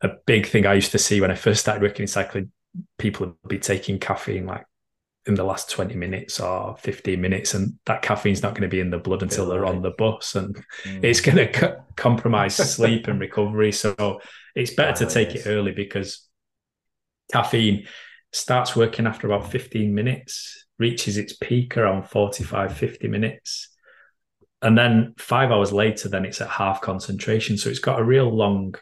a big thing I used to see when I first started working in cycling. People would be taking caffeine like in the last 20 minutes or 15 minutes and that caffeine's not going to be in the blood until they're on the bus and mm. it's going to co- compromise sleep and recovery so it's better oh, to take it early because caffeine starts working after about 15 minutes reaches its peak around 45 50 minutes and then five hours later then it's at half concentration so it's got a real long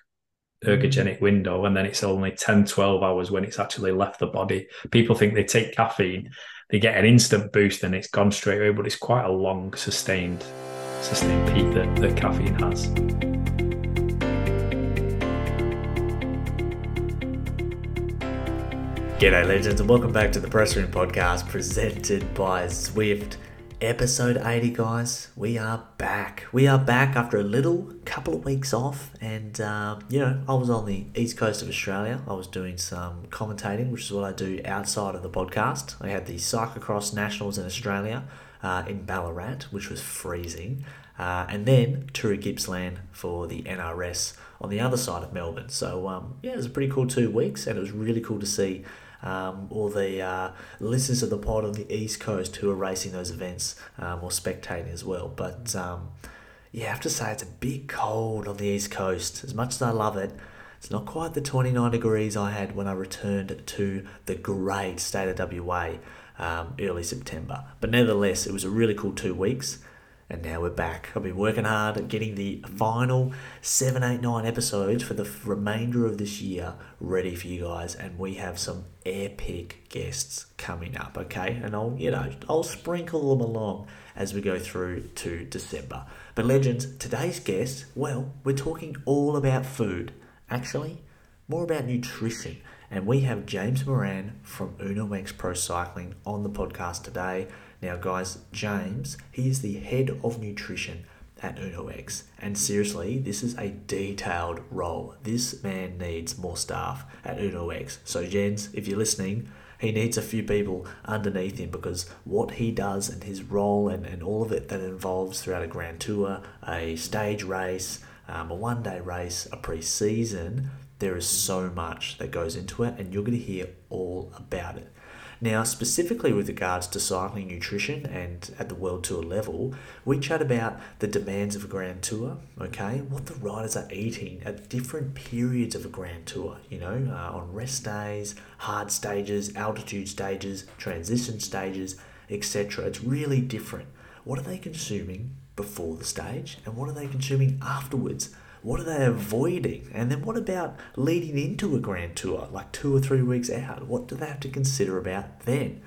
ergogenic window and then it's only 10 12 hours when it's actually left the body. People think they take caffeine they get an instant boost and it's gone straight away but it's quite a long sustained sustained peak that, that caffeine has. G'day legends and welcome back to the Press Room Podcast presented by Zwift episode 80 guys. We are back. We are back after a little couple of weeks off and uh, you know i was on the east coast of australia. I was doing some commentating which is what i do outside of the podcast. I had the cyclocross nationals in australia uh, in ballarat which was freezing uh, and then tour gippsland for the nrs on the other side of melbourne. So um, yeah it was a pretty cool two weeks and it was really cool to see um, or the uh, listeners of the pod on the East Coast who are racing those events um, or spectating as well. But um, yeah, I have to say it's a bit cold on the East Coast. As much as I love it, it's not quite the 29 degrees I had when I returned to the great state of WA um, early September. But nevertheless, it was a really cool two weeks. And now we're back. I've been working hard at getting the final seven, eight, nine episodes for the remainder of this year ready for you guys. And we have some epic guests coming up, okay? And I'll, you know, I'll sprinkle them along as we go through to December. But legends, today's guest, well, we're talking all about food. Actually, more about nutrition. And we have James Moran from Uno X Pro Cycling on the podcast today. Now, guys, James, he is the head of nutrition at UnoX. And seriously, this is a detailed role. This man needs more staff at UnoX. So, Jens, if you're listening, he needs a few people underneath him because what he does and his role and, and all of it that involves throughout a grand tour, a stage race, um, a one day race, a pre season, there is so much that goes into it, and you're going to hear all about it. Now, specifically with regards to cycling nutrition and at the World Tour level, we chat about the demands of a Grand Tour, okay, what the riders are eating at different periods of a Grand Tour, you know, uh, on rest days, hard stages, altitude stages, transition stages, etc. It's really different. What are they consuming before the stage and what are they consuming afterwards? What are they avoiding? And then what about leading into a grand tour, like two or three weeks out? What do they have to consider about then?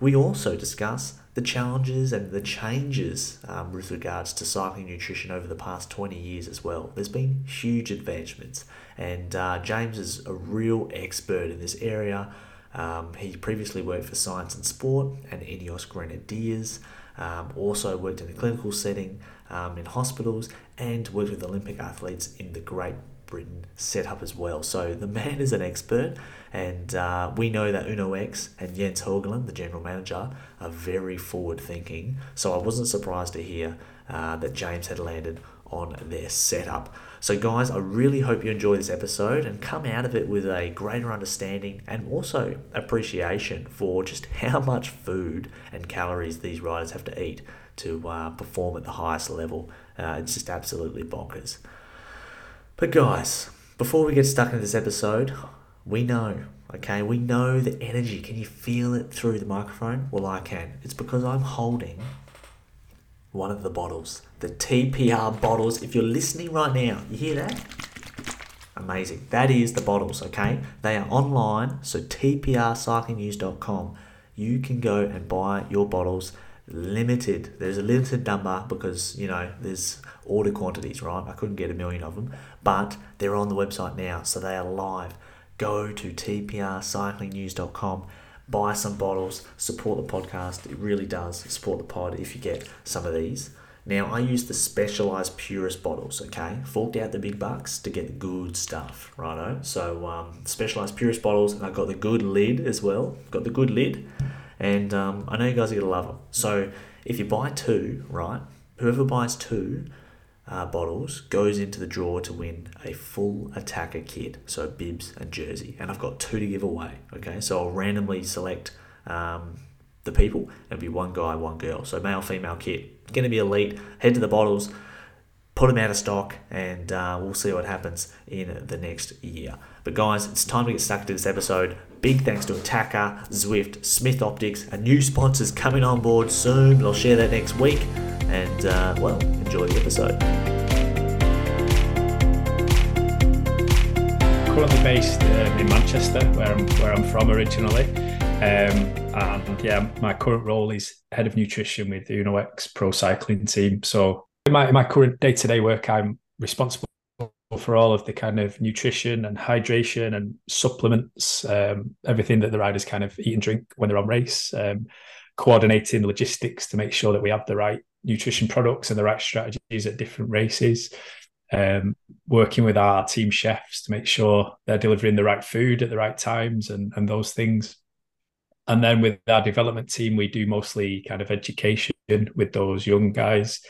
We also discuss the challenges and the changes um, with regards to cycling nutrition over the past 20 years as well. There's been huge advancements, and uh, James is a real expert in this area. Um, he previously worked for Science in Sport and Ineos Grenadiers, um, also worked in a clinical setting um, in hospitals, and worked with Olympic athletes in the Great Britain setup as well. So the man is an expert, and uh, we know that Uno X and Jens Haugland, the general manager, are very forward thinking. So I wasn't surprised to hear uh, that James had landed on their setup. So, guys, I really hope you enjoy this episode and come out of it with a greater understanding and also appreciation for just how much food and calories these riders have to eat to uh, perform at the highest level. Uh, it's just absolutely bonkers. But, guys, before we get stuck into this episode, we know, okay, we know the energy. Can you feel it through the microphone? Well, I can. It's because I'm holding one of the bottles, the TPR bottles. If you're listening right now, you hear that? Amazing. That is the bottles, okay? They are online, so tprcyclingnews.com. You can go and buy your bottles limited. There's a limited number because, you know, there's order quantities, right? I couldn't get a million of them, but they're on the website now, so they are live. Go to tprcyclingnews.com, buy some bottles, support the podcast. It really does support the pod if you get some of these. Now, I use the specialized purist bottles, okay? Forked out the big bucks to get the good stuff, righto? So, um, specialized purist bottles, and I've got the good lid as well. Got the good lid and um, I know you guys are going to love them. So if you buy two, right, whoever buys two, uh, bottles goes into the draw to win a full Attaquer kit, so bibs and jersey. And I've got two to give away. Okay, so I'll randomly select um, the people. It'll be one guy, one girl. So male, female kit. Going to be elite. Head to the bottles, put them out of stock, and uh, we'll see what happens in the next year. But guys, it's time to get stuck to this episode. Big thanks to Attaquer, Zwift, Smith Optics, and new sponsors coming on board soon. I'll share that next week. And uh, well, enjoy the episode. Currently based um, in Manchester, where I'm where I'm from originally. Um, and yeah, my current role is head of nutrition with the UnoX Pro Cycling team. So in my, in my current day to day work, I'm responsible for all of the kind of nutrition and hydration and supplements, um, everything that the riders kind of eat and drink when they're on race, um, coordinating logistics to make sure that we have the right nutrition products and the right strategies at different races. Um, working with our team chefs to make sure they're delivering the right food at the right times and, and those things. And then with our development team, we do mostly kind of education with those young guys.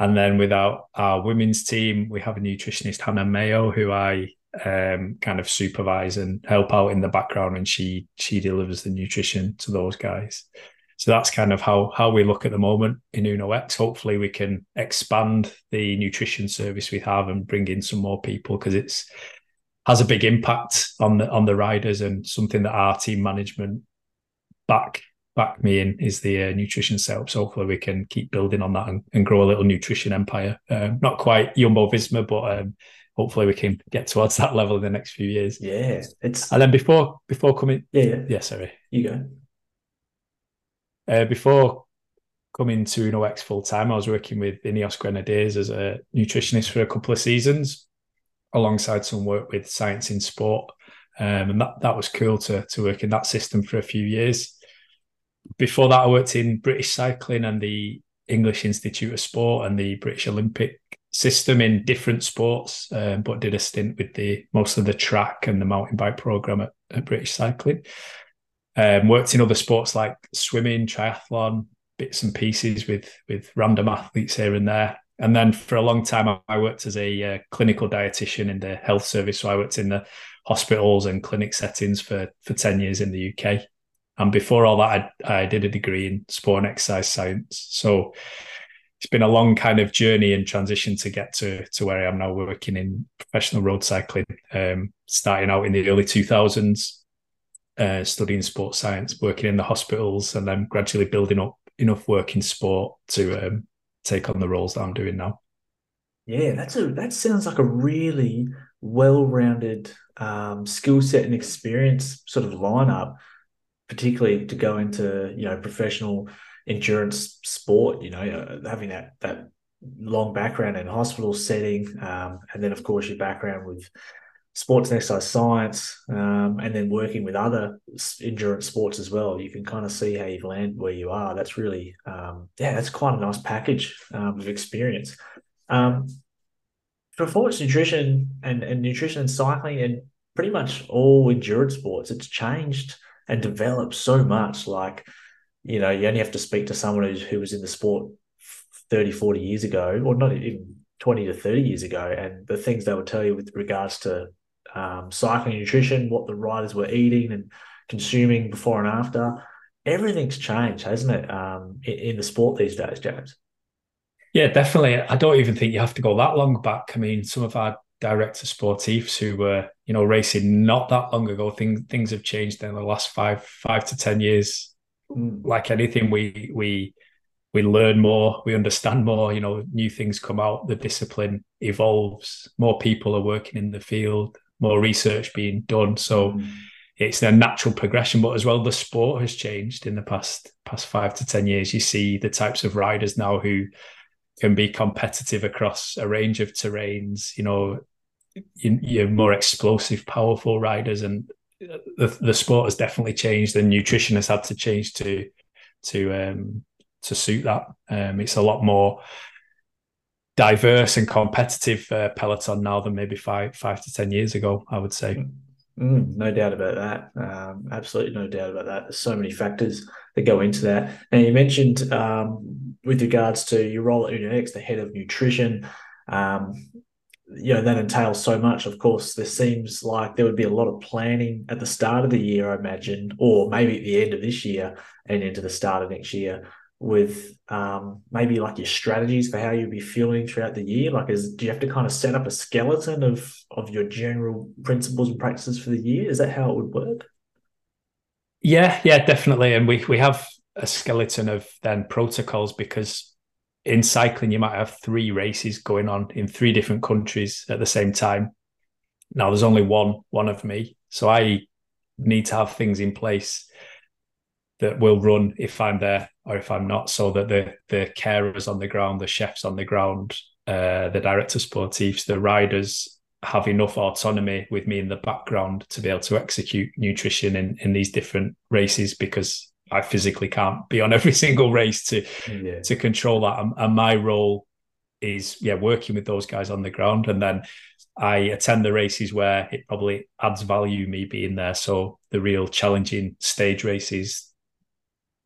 And then with our, our women's team, we have a nutritionist, Hannah Mayo, who I um, kind of supervise and help out in the background, and she she delivers the nutrition to those guys. So that's kind of how how we look at the moment in Uno X. Hopefully, we can expand the nutrition service we have and bring in some more people because it's has a big impact on the on the riders and something that our team management back back me in is the uh, nutrition setup. So hopefully we can keep building on that and, and grow a little nutrition empire. Um, not quite Jumbo Visma, but um, hopefully we can get towards that level in the next few years. Yeah, it's and then before before coming, yeah, yeah, yeah sorry, you go. Uh, before coming to Uno X full time, I was working with Ineos Grenadiers as a nutritionist for a couple of seasons, alongside some work with Science in Sport. Um, and that, that was cool to, to work in that system for a few years. Before that, I worked in British cycling and the English Institute of Sport and the British Olympic system in different sports, um, but did a stint with the most of the track and the mountain bike program at, at British Cycling. Um, worked in other sports like swimming, triathlon, bits and pieces with with random athletes here and there. And then for a long time, I worked as a uh, clinical dietitian in the health service. So I worked in the hospitals and clinic settings for for ten years in the UK. And before all that, I, I did a degree in sport and exercise science. So it's been a long kind of journey and transition to get to to where I am now, working in professional road cycling. Um, starting out in the early two thousands, uh, studying sports science, working in the hospitals, and then gradually building up enough work in sport to um, take on the roles that I'm doing now. Yeah, that's a that sounds like a really well-rounded um, skill set and experience sort of lineup, particularly to go into you know professional endurance sport. You know, uh, having that that long background in hospital setting, um, and then of course your background with sports and exercise science, um, and then working with other endurance sports as well. You can kind of see how you've landed where you are. That's really, um, yeah, that's quite a nice package um, of experience. Um, performance nutrition and, and nutrition and cycling and pretty much all endurance sports, it's changed and developed so much. Like, you know, you only have to speak to someone who's, who was in the sport 30, 40 years ago, or not even 20 to 30 years ago, and the things they would tell you with regards to um, cycling nutrition, what the riders were eating and consuming before and after. Everything's changed, hasn't it, um, in, in the sport these days, James? Yeah, definitely. I don't even think you have to go that long back. I mean, some of our director sportifs who were, you know, racing not that long ago, things things have changed in the last five five to ten years. Mm. Like anything, we we we learn more, we understand more. You know, new things come out, the discipline evolves, more people are working in the field, more research being done. So mm. it's a natural progression. But as well, the sport has changed in the past past five to ten years. You see the types of riders now who can be competitive across a range of terrains. You know, you, are more explosive, powerful riders, and the the sport has definitely changed. And nutrition has had to change to to um, to suit that. Um, it's a lot more diverse and competitive uh, peloton now than maybe five five to ten years ago. I would say. Mm, no doubt about that. Um, absolutely no doubt about that. There's so many factors that go into that. And you mentioned um, with regards to your role at UnoX, the head of nutrition. um, you know that entails so much. Of course, there seems like there would be a lot of planning at the start of the year, I imagine, or maybe at the end of this year and into the start of next year, with um, maybe like your strategies for how you'll be feeling throughout the year. Like, is do you have to kind of set up a skeleton of of your general principles and practices for the year? Is that how it would work? Yeah, yeah, definitely. And we we have a skeleton of then protocols because in cycling, you might have three races going on in three different countries at the same time. Now there's only one one of me, so I need to have things in place that will run if I'm there or if I'm not, so that the the carers on the ground, the chefs on the ground, uh, the director sportifs, the riders have enough autonomy with me in the background to be able to execute nutrition in in these different races because I physically can't be on every single race to yeah. to control that. And, and, my role is yeah working with those guys on the ground, and then I attend the races where it probably adds value me being there. So the real challenging stage races,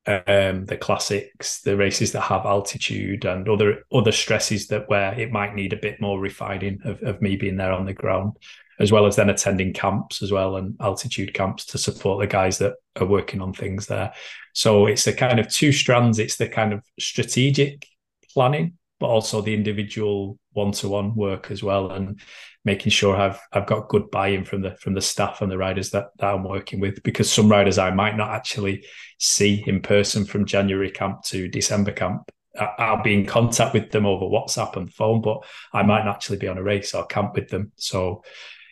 um, the classics, the races that have altitude and other other stresses that where it might need a bit more refining of, of me being there on the ground as well as then attending camps as well and altitude camps to support the guys that are working on things there. So it's the kind of two strands. It's the kind of strategic planning, but also the individual one-to-one work as well, and making sure I've I've got good buy-in from the from the staff and the riders that, that I'm working with. Because some riders I might not actually see in person from January camp to December camp. I'll be in contact with them over WhatsApp and phone, but I might not actually be on a race or camp with them. So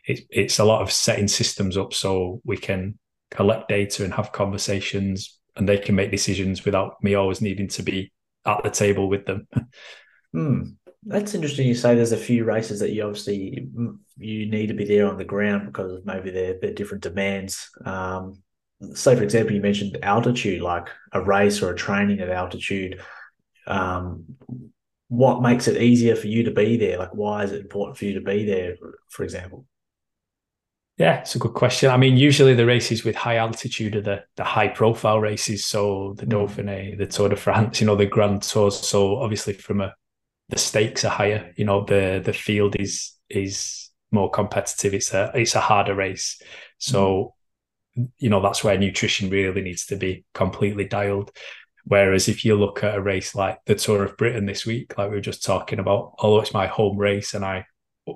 it's it's a lot of setting systems up so we can collect data and have conversations and they can make decisions without me always needing to be at the table with them. Hmm. That's interesting. You say there's a few races that you obviously you need to be there on the ground because maybe they're different demands. Um, say, for example, you mentioned altitude, like a race or a training at altitude. Um, what makes it easier for you to be there? Like, why is it important for you to be there, for example? Yeah, it's a good question. I mean, usually the races with high altitude are the, the high profile races. So the mm. Dauphiné, the Tour de France, you know, the Grand Tours. So obviously from a the stakes are higher. You know, the the field is is more competitive. It's a it's a harder race. So, mm. you know, that's where nutrition really needs to be completely dialed. Whereas if you look at a race like the Tour of Britain this week, like we were just talking about, although it's my home race and I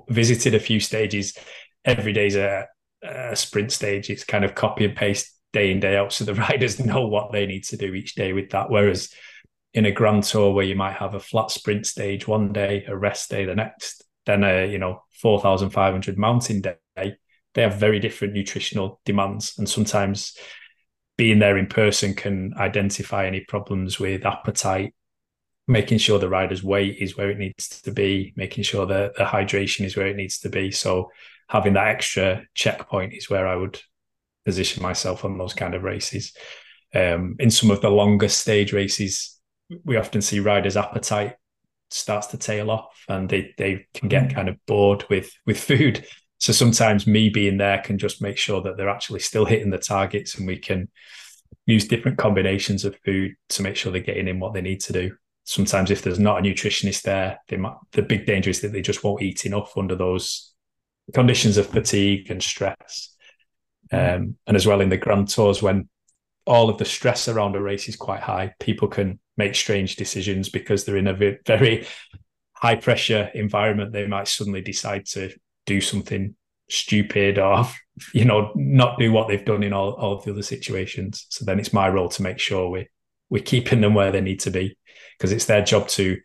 visited a few stages, every day's a, a sprint stage. It's kind of copy and paste day in day out, so the riders know what they need to do each day with that. Whereas in a grand tour where you might have a flat sprint stage one day, a rest day the next, then a you know four thousand five hundred mountain day, they have very different nutritional demands, and sometimes being there in person can identify any problems with appetite making sure the rider's weight is where it needs to be, making sure that the hydration is where it needs to be. So having that extra checkpoint is where I would position myself on those kind of races. Um, in some of the longer stage races, we often see riders' appetite starts to tail off, and they they can get mm. kind of bored with with food. So sometimes me being there can just make sure that they're actually still hitting the targets, and we can use different combinations of food to make sure they're getting in what they need to do. Sometimes, if there's not a nutritionist there, they might, the big danger is that they just won't eat enough under those conditions of fatigue and stress. Um, and as well in the grand tours, when all of the stress around a race is quite high, people can make strange decisions because they're in a very high pressure environment. They might suddenly decide to do something stupid or you know not do what they've done in all, all of the other situations. So then it's my role to make sure we we're keeping them where they need to be because it's their job to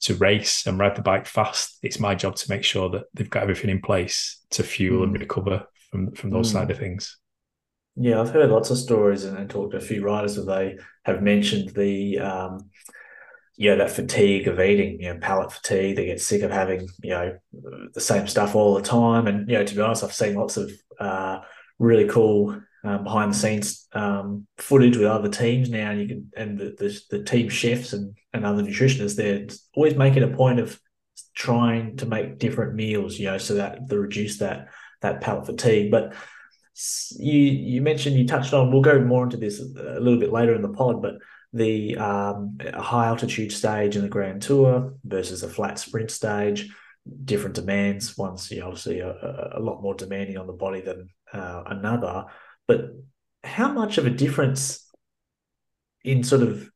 to race and ride the bike fast. It's my job to make sure that they've got everything in place to fuel mm. and recover from from those mm. side of things. Yeah, I've heard lots of stories and, and, talked to a few riders where they have mentioned the um, yeah, that fatigue of eating, you know, palate fatigue. They get sick of having, you know, the same stuff all the time. And, you know, to be honest, I've seen lots of uh, really cool um, behind the scenes um, footage with other teams now, and you can and the, the, the team chefs and, and other nutritionists they're always making a point of trying to make different meals, you know, so that to reduce that that palate fatigue. But you you mentioned you touched on. We'll go more into this a little bit later in the pod, but the um, high altitude stage in the Grand Tour versus a flat sprint stage. different demands. One's you know, obviously a, a, lot more demanding on the body than uh, another. But how much of a difference in sort of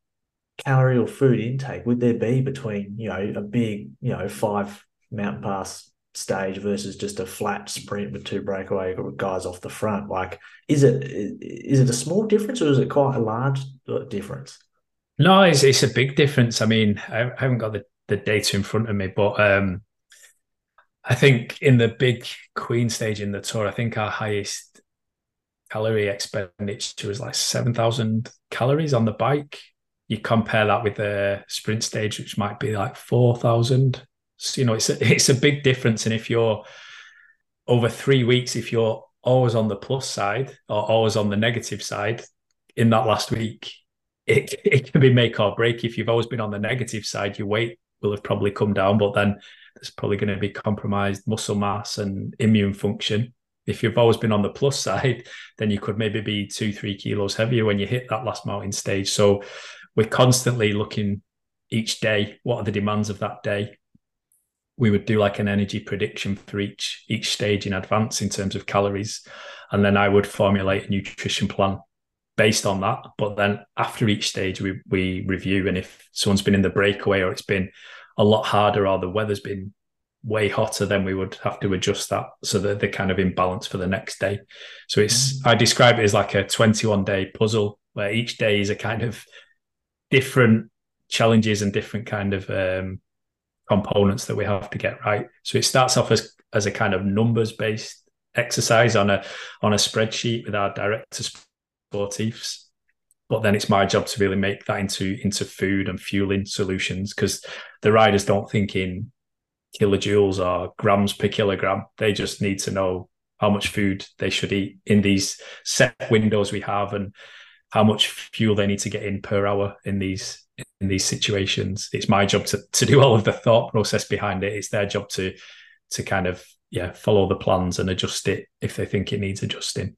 calorie or food intake would there be between you know a big you know five mountain pass stage versus just a flat sprint with two breakaway guys off the front? Like, is it is it a small difference or is it quite a large difference? No, it's it's a big difference. I mean, I haven't got the, the data in front of me, but um, I think in the big Queen stage in the tour, I think our highest calorie expenditure was like seven thousand calories on the bike. You compare that with the sprint stage, which might be like four thousand. So, you know, it's a, it's a big difference. And if you're over three weeks, if you're always on the plus side or always on the negative side in that last week, it, it can be make or break. If you've always been on the negative side, your weight will have probably come down, but then there's probably going to be compromised muscle mass and immune function. If you've always been on the plus side, then you could maybe be two, three kilos heavier when you hit that last mountain stage. So we're constantly looking each day, what are the demands of that day? We would do like an energy prediction for each each stage in advance in terms of calories. And then I would formulate a nutrition plan based on that. But then after each stage, we we review, and if someone's been in the breakaway or it's been a lot harder or the weather's been way hotter, then we would have to adjust that so that they're kind of in balance for the next day. So it's I describe it as like a 21 day puzzle where each day is a kind of different challenges and different kind of um, components that we have to get right. So it starts off as as a kind of numbers based exercise on a on a spreadsheet with our director sportifs. But then it's my job to really make that into into food and fueling solutions because the riders don't think in kilojoules or grams per kilogram. They just need to know how much food they should eat in these set windows we have and how much fuel they need to get in per hour in these in these situations. It's my job to to do all of the thought process behind it. It's their job to to kind of yeah follow the plans and adjust it if they think it needs adjusting.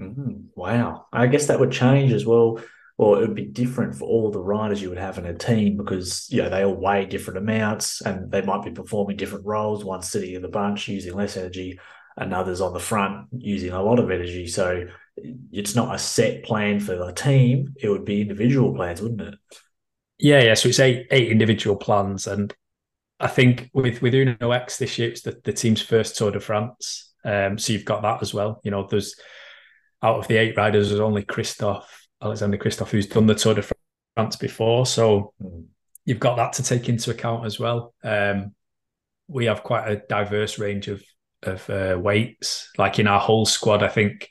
Mm, wow. I guess that would change as well. Or it would be different for all the riders you would have in a team because you know they all weigh different amounts and they might be performing different roles. One sitting in the bunch using less energy, and others on the front using a lot of energy. So it's not a set plan for the team. It would be individual plans, wouldn't it? Yeah, yeah. So it's eight eight individual plans, and I think with with Uno X this year, it's the, the team's first Tour de France. Um, so you've got that as well. You know, there's out of the eight riders, there's only Kristoff, Alexander Kristoff, who's done the Tour de France before. So mm. you've got that to take into account as well. Um, we have quite a diverse range of of uh, weights. Like in our whole squad, I think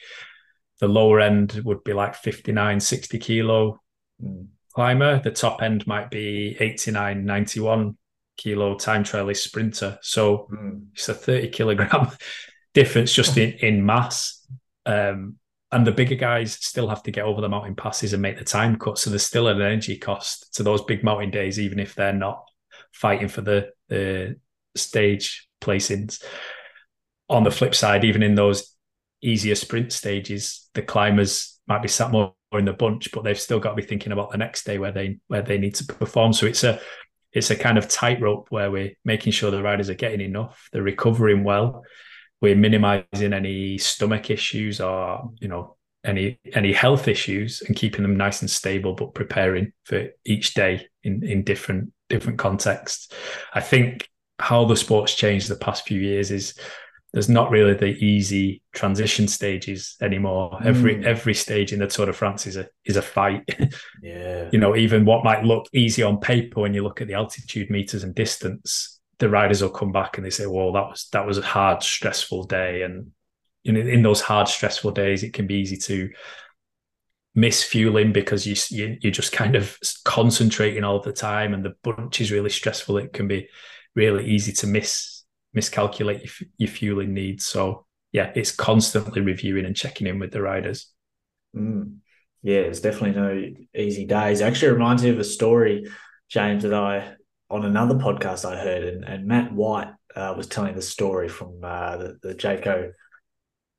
the lower end would be like 59, 60 kilo mm. climber. The top end might be 89, 91 kilo time trialist sprinter. So mm. it's a 30 kilogram difference just in, in mass. Um, and the bigger guys still have to get over the mountain passes and make the time cut. So there's still an energy cost to those big mountain days, even if they're not fighting for the, the stage placings. On the flip side, even in those easier sprint stages, the climbers might be sat more in the bunch, but they've still got to be thinking about the next day where they where they need to perform. So it's a it's a kind of tightrope where we're making sure the riders are getting enough, they're recovering well, we're minimizing any stomach issues or you know any any health issues and keeping them nice and stable but preparing for each day in in different different contexts i think how the sport's changed the past few years is there's not really the easy transition stages anymore. Mm. Every every stage in the Tour de France is a is a fight. Yeah. you know, even what might look easy on paper when you look at the altitude meters and distance, the riders will come back and they say, "Well, that was that was a hard, stressful day," and in in those hard, stressful days, it can be easy to miss fueling because you, you you're just kind of concentrating all the time, and the bunch is really stressful. It can be really easy to miss miscalculate your, your fueling needs. So yeah, it's constantly reviewing and checking in with the riders. Mm. Yeah, it's definitely no easy days. It actually reminds me of a story, James, that I on another podcast I heard, and, and Matt White uh, was telling the story from uh, the, the Jayco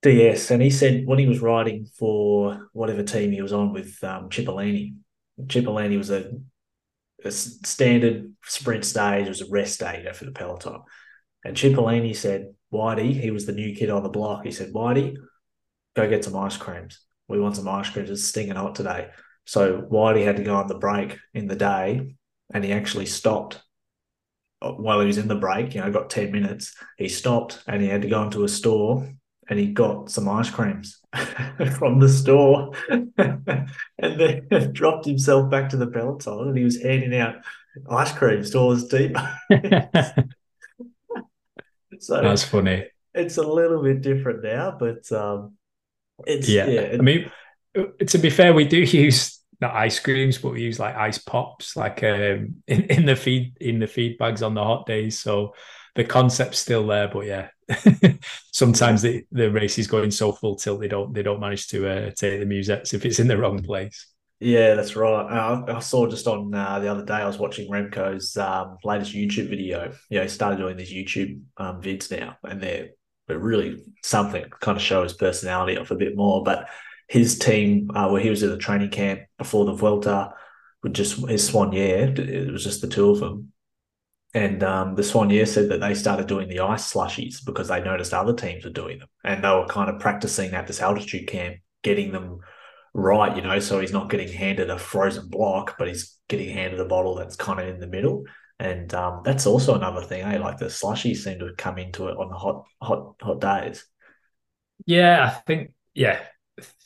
DS, and he said when he was riding for whatever team he was on with um, Cipollini, Cipollini was a, a, standard sprint stage, it was a rest day you know, for the peloton. And Cipollini said, Whitey, he was the new kid on the block. He said, Whitey, go get some ice creams. We want some ice creams. It's stinging hot today. So Whitey had to go on the break in the day and he actually stopped while he was in the break, you know, got 10 minutes. He stopped and he had to go into a store and he got some ice creams from the store and then dropped himself back to the peloton and he was handing out ice creams to all his team. so that's funny. It's a little bit different now, but um, it's yeah. yeah it, I mean, to be fair, we do use not ice creams, but we use like ice pops, like um, in, in the feed in the feed bags on the hot days. So the concept's still there, but yeah, sometimes the, the race is going so full tilt they don't they don't manage to uh, take the musettes if it's in the wrong place. Yeah, that's right. I, I saw just on uh, the other day I was watching Remco's um, latest YouTube video. Know, he started doing these YouTube um, vids now, and they're they're really something kind of show his personality off a bit more. But his team, uh, where he was at the training camp before the Vuelta, with just his soigneur, it was just the two of them. And um, the soigneur said that they started doing the ice slushies because they noticed other teams were doing them, and they were kind of practicing at this altitude camp, getting them right, you know. So he's not getting handed a frozen block, but he's getting handed a bottle that's kind of in the middle. And um, that's also another thing, eh? Like the slushies seem to come into it on the hot, hot, hot days. Yeah, I think yeah,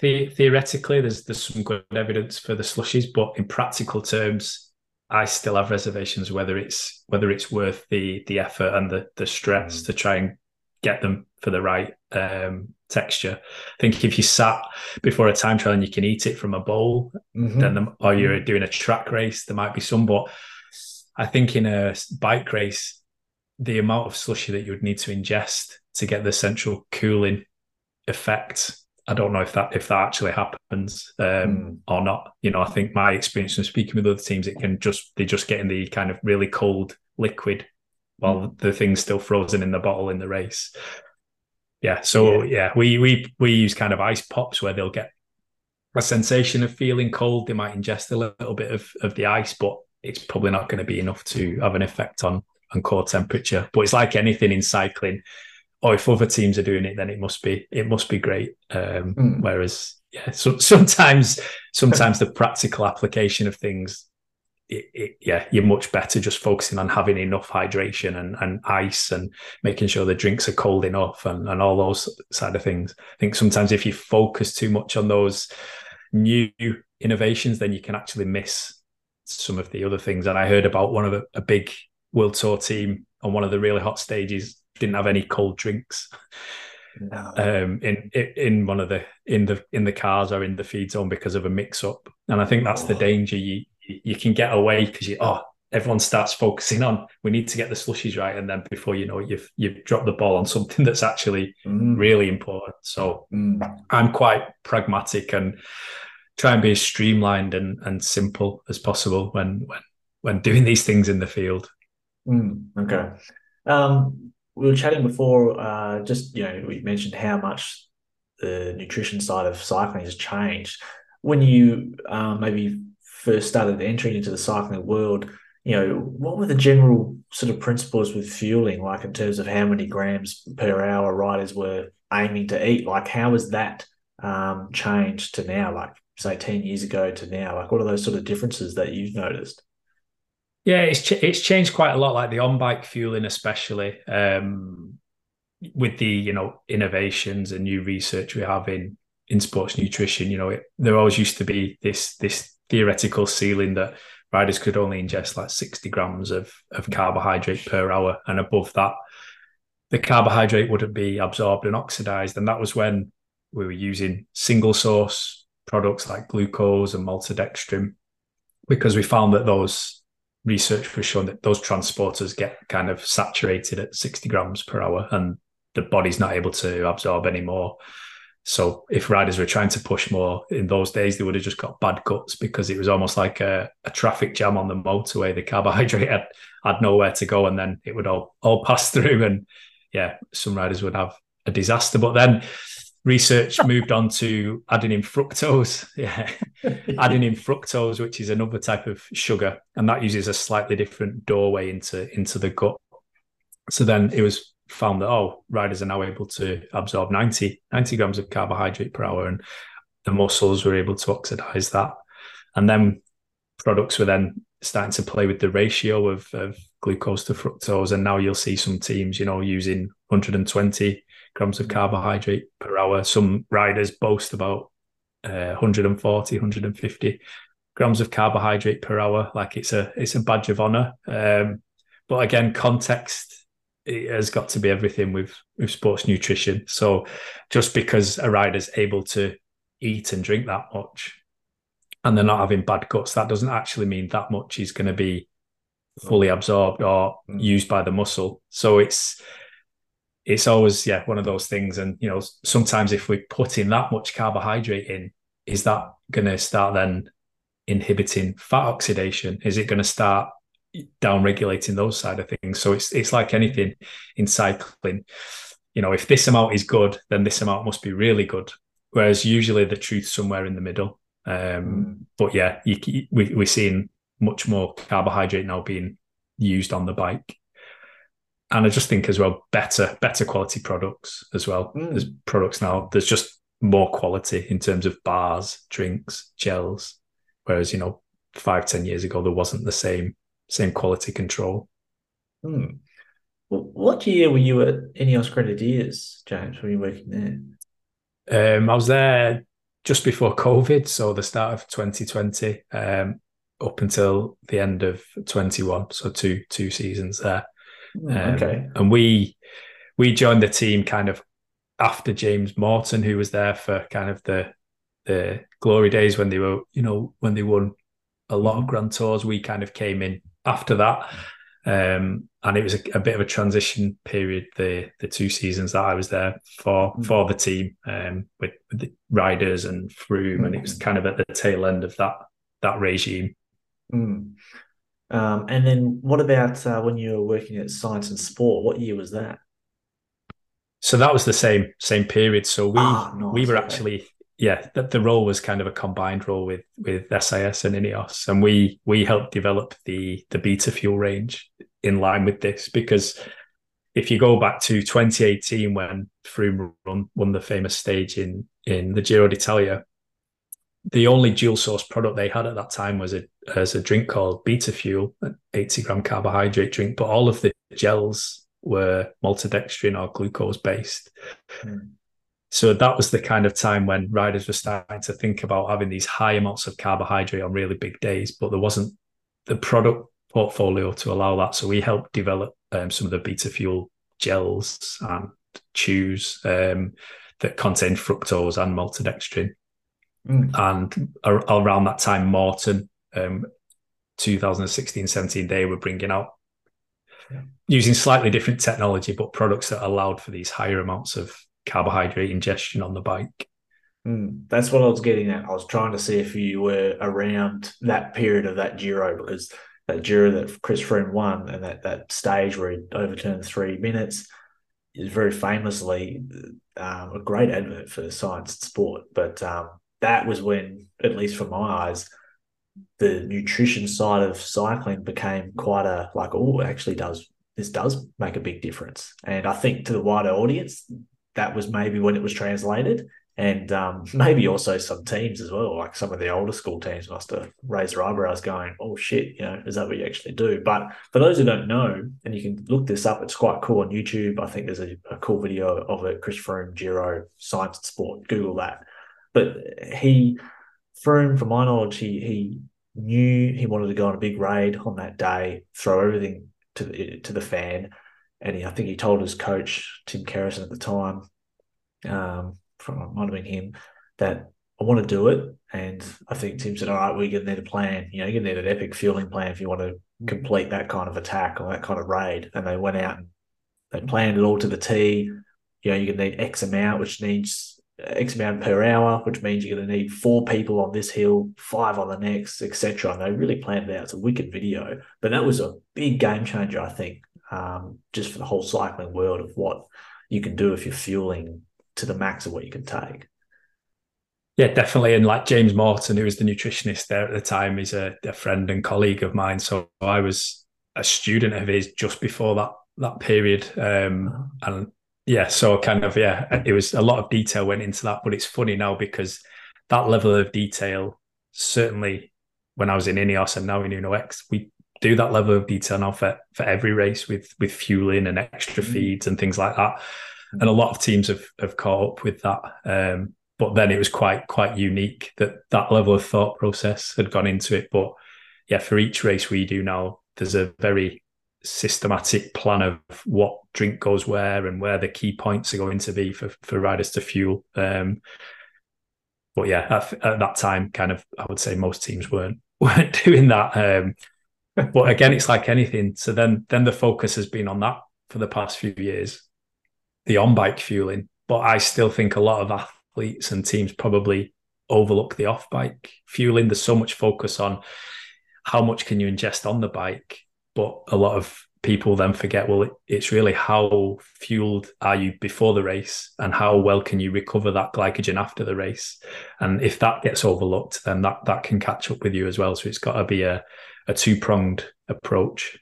the- theoretically, there's there's some good evidence for the slushies, but in practical terms, I still have reservations whether it's whether it's worth the the effort and the the stress mm. to try and get them for the right um, texture. I think if you sat before a time trial and you can eat it from a bowl, mm-hmm. then the, or you're mm-hmm. doing a track race, there might be some. But I think in a bike race, the amount of slushy that you would need to ingest to get the central cooling effect I don't know if that if that actually happens um, mm. or not. You know, I think my experience from speaking with other teams, it can just they just get in the kind of really cold liquid while mm. the thing's still frozen in the bottle in the race. Yeah, so yeah. yeah, we we we use kind of ice pops where they'll get a sensation of feeling cold. They might ingest a little bit of of the ice, but it's probably not going to be enough to have an effect on on core temperature. But it's like anything in cycling oh, if other teams are doing it, then it must be it must be great. Um, mm. Whereas, yeah, so, sometimes sometimes the practical application of things, it, it, yeah, you're much better just focusing on having enough hydration and, and ice and making sure the drinks are cold enough and, and all those side of things. I think sometimes if you focus too much on those new innovations, then you can actually miss some of the other things. And I heard about one of a, a big world tour team on one of the really hot stages didn't have any cold drinks. No. Um, in in one of the in the in the cars or in the feed zone because of a mix up, and I think that's oh. the danger. You you can get away because you oh everyone starts focusing on we need to get the slushies right, and then before you know it, you've you've dropped the ball on something that's actually mm. really important. So mm. I'm quite pragmatic and try and be as streamlined and and simple as possible when when when doing these things in the field. Mm. Okay. Um, we were chatting before, uh, just you know, we mentioned how much the nutrition side of cycling has changed. When you um, maybe first started entering into the cycling world, you know, what were the general sort of principles with fueling, like in terms of how many grams per hour riders were aiming to eat? Like, how has that um, changed to now, like say 10 years ago to now? Like, what are those sort of differences that you've noticed? Yeah, it's ch- it's changed quite a lot. Like the on bike fueling, especially um, with the you know innovations and new research we have in in sports nutrition. You know, it, there always used to be this this theoretical ceiling that riders could only ingest like sixty grams of of carbohydrate per hour, and above that, the carbohydrate wouldn't be absorbed and oxidized. And that was when we were using single source products like glucose and maltodextrin because we found that those research was shown that those transporters get kind of saturated at 60 grams per hour and the body's not able to absorb any more. So if riders were trying to push more in those days, they would have just got bad cuts because it was almost like a, a traffic jam on the motorway. The carbohydrate had, had nowhere to go and then it would all, all pass through. And yeah, some riders would have a disaster. But then research moved on to adding in fructose. Yeah, adding in fructose, which is another type of sugar, and that uses a slightly different doorway into into the gut. So then it was found that oh, riders are now able to absorb 90, 90 grams of carbohydrate per hour, and the muscles were able to oxidize that. And then products were then starting to play with the ratio of, of glucose to fructose. And now you'll see some teams, you know, using 120 grams of carbohydrate per hour. Some riders boast about uh, 140, 150 grams of carbohydrate per hour. Like it's a it's a badge of honor. Um, but again, context it has got to be everything with with sports nutrition. So just because a rider's able to eat and drink that much and they're not having bad guts, that doesn't actually mean that much is going to be fully absorbed or mm. used by the muscle. So it's it's always yeah one of those things. And you know sometimes if we put in that much carbohydrate in, is that going to start then inhibiting fat oxidation? Is it going to start down regulating those side of things? So it's it's like anything in cycling. You know, if this amount is good, then this amount must be really good. Whereas usually the truth's somewhere in the middle. Um, mm. But yeah, you, we, we're seeing much more carbohydrate now being used on the bike. And I just think as well, better, better quality products as well. Mm. There's products now, there's just more quality in terms of bars, drinks, gels. Whereas, you know, five, ten years ago, there wasn't the same same quality control. Hmm. Well, what year were you at Ineos Grenadiers, James? Were you working there? Um, I was there just before COVID, so the start of 2020, um, up until the end of 21, so two two seasons there. Um, okay, and we we joined the team kind of after James Morton, who was there for kind of the the glory days when they were, you know, when they won a lot of. Grand Tours. We kind of came in after that. Um, and it was a, a, bit of a transition period the the two seasons that I was there for mm. for the team um, with, with, the riders and Froome, and it was mm. kind of at the tail end of that that regime. Mm. Um, and then what about uh, when you were working at Science in Sport? What year was that? So that was the same same period. So we oh, nice. we were actually yeah, the, the role was kind of a combined role with with SIS and Ineos, and we we helped develop the the beta fuel range in line with this because if you go back to 2018 when Froome won, won the famous stage in in the Giro d'Italia, the only dual source product they had at that time was a as a drink called Beta Fuel, an 80 gram carbohydrate drink, but all of the gels were maltodextrin or glucose based. Mm. So that was the kind of time when riders were starting to think about having these high amounts of carbohydrate on really big days, but there wasn't the product portfolio to allow that. So we helped develop um, some of the beta fuel gels and chews um, that contain fructose and maltodextrin. Mm. And ar- around that time, Morton, um, 2016 17, they were bringing out yeah. using slightly different technology, but products that allowed for these higher amounts of carbohydrate ingestion on the bike. Mm, that's what I was getting at. I was trying to see if you were around that period of that Giro because that Giro that Chris Froome won and that, that stage where he overturned three minutes is very famously um, a great advert for Science in Sport. But um, that was when, at least from my eyes, the nutrition side of cycling became quite a like, oh, actually does this does make a big difference. And I think to the wider audience, that was maybe when it was translated. And um, maybe also some teams as well, like some of the older school teams must have raised their eyebrows going, oh shit, you know, is that what you actually do? But for those who don't know, and you can look this up, it's quite cool on YouTube. I think there's a, a cool video of it, Chris Froome, Giro, Science in Sport, Google that. But he, Froome, from my knowledge, he, he knew he wanted to go on a big raid on that day, throw everything to the, to the fan and he, I think he told his coach Tim Kerrison at the time, um, from might have been him, that I want to do it. And I think Tim said, "All right, we're gonna need a plan. You know, you're gonna need an epic fueling plan if you want to mm. complete that kind of attack or that kind of raid." And they went out and they planned it all to the T. You know, you're gonna need X amount, which needs X amount per hour, which means you're going to need four people on this hill, five on the next, etc. And they really planned it out. It's a wicked video, but that was a big game changer, I think, um, just for the whole cycling world of what you can do if you're fueling to the max of what you can take. Yeah, definitely. And like James Morton, who was the nutritionist there at the time, is a, a friend and colleague of mine. So I was a student of his just before that that period. Um, and yeah, so kind of yeah, it was a lot of detail went into that, but it's funny now because that level of detail certainly when I was in Ineos and now in Uno X, we do that level of detail now for for every race with with fueling and extra mm-hmm. feeds and things like that. Mm-hmm. And a lot of teams have have caught up with that. Um, but then it was quite quite unique that that level of thought process had gone into it. But yeah, for each race we do now, there's a very systematic plan of what drink goes where and where the key points are going to be for for riders to fuel. Um, but yeah, at, at, that time, kind of, I would say most teams weren't weren't doing that. Um, but again, it's like anything. So then, then the focus has been on that for the past few years, the on bike fueling. But I still think a lot of athletes and teams probably overlook the off bike fueling. There's so much focus on how much can you ingest on the bike, but a lot of people then forget well it's really how fueled are you before the race and how well can you recover that glycogen after the race? And if that gets overlooked then that that can catch up with you as well. So it's got to be a, a two-pronged approach.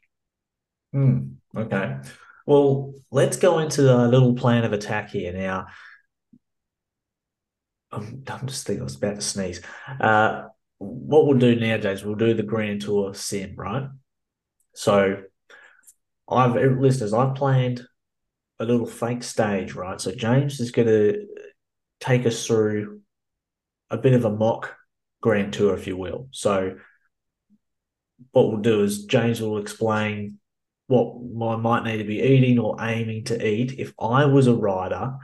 Mm, okay. Well let's go into a little plan of attack here. Now i'm, I'm just thinking i was about to sneeze. Uh, what we'll do nowadays we'll do the grand tour sim right so I've eh, listeners, I've planned a little fake stage, right? So James is going to take us through a bit of a mock grand tour, if you will. So what we'll do is James will explain what I might need to be eating or aiming to eat if I was a rider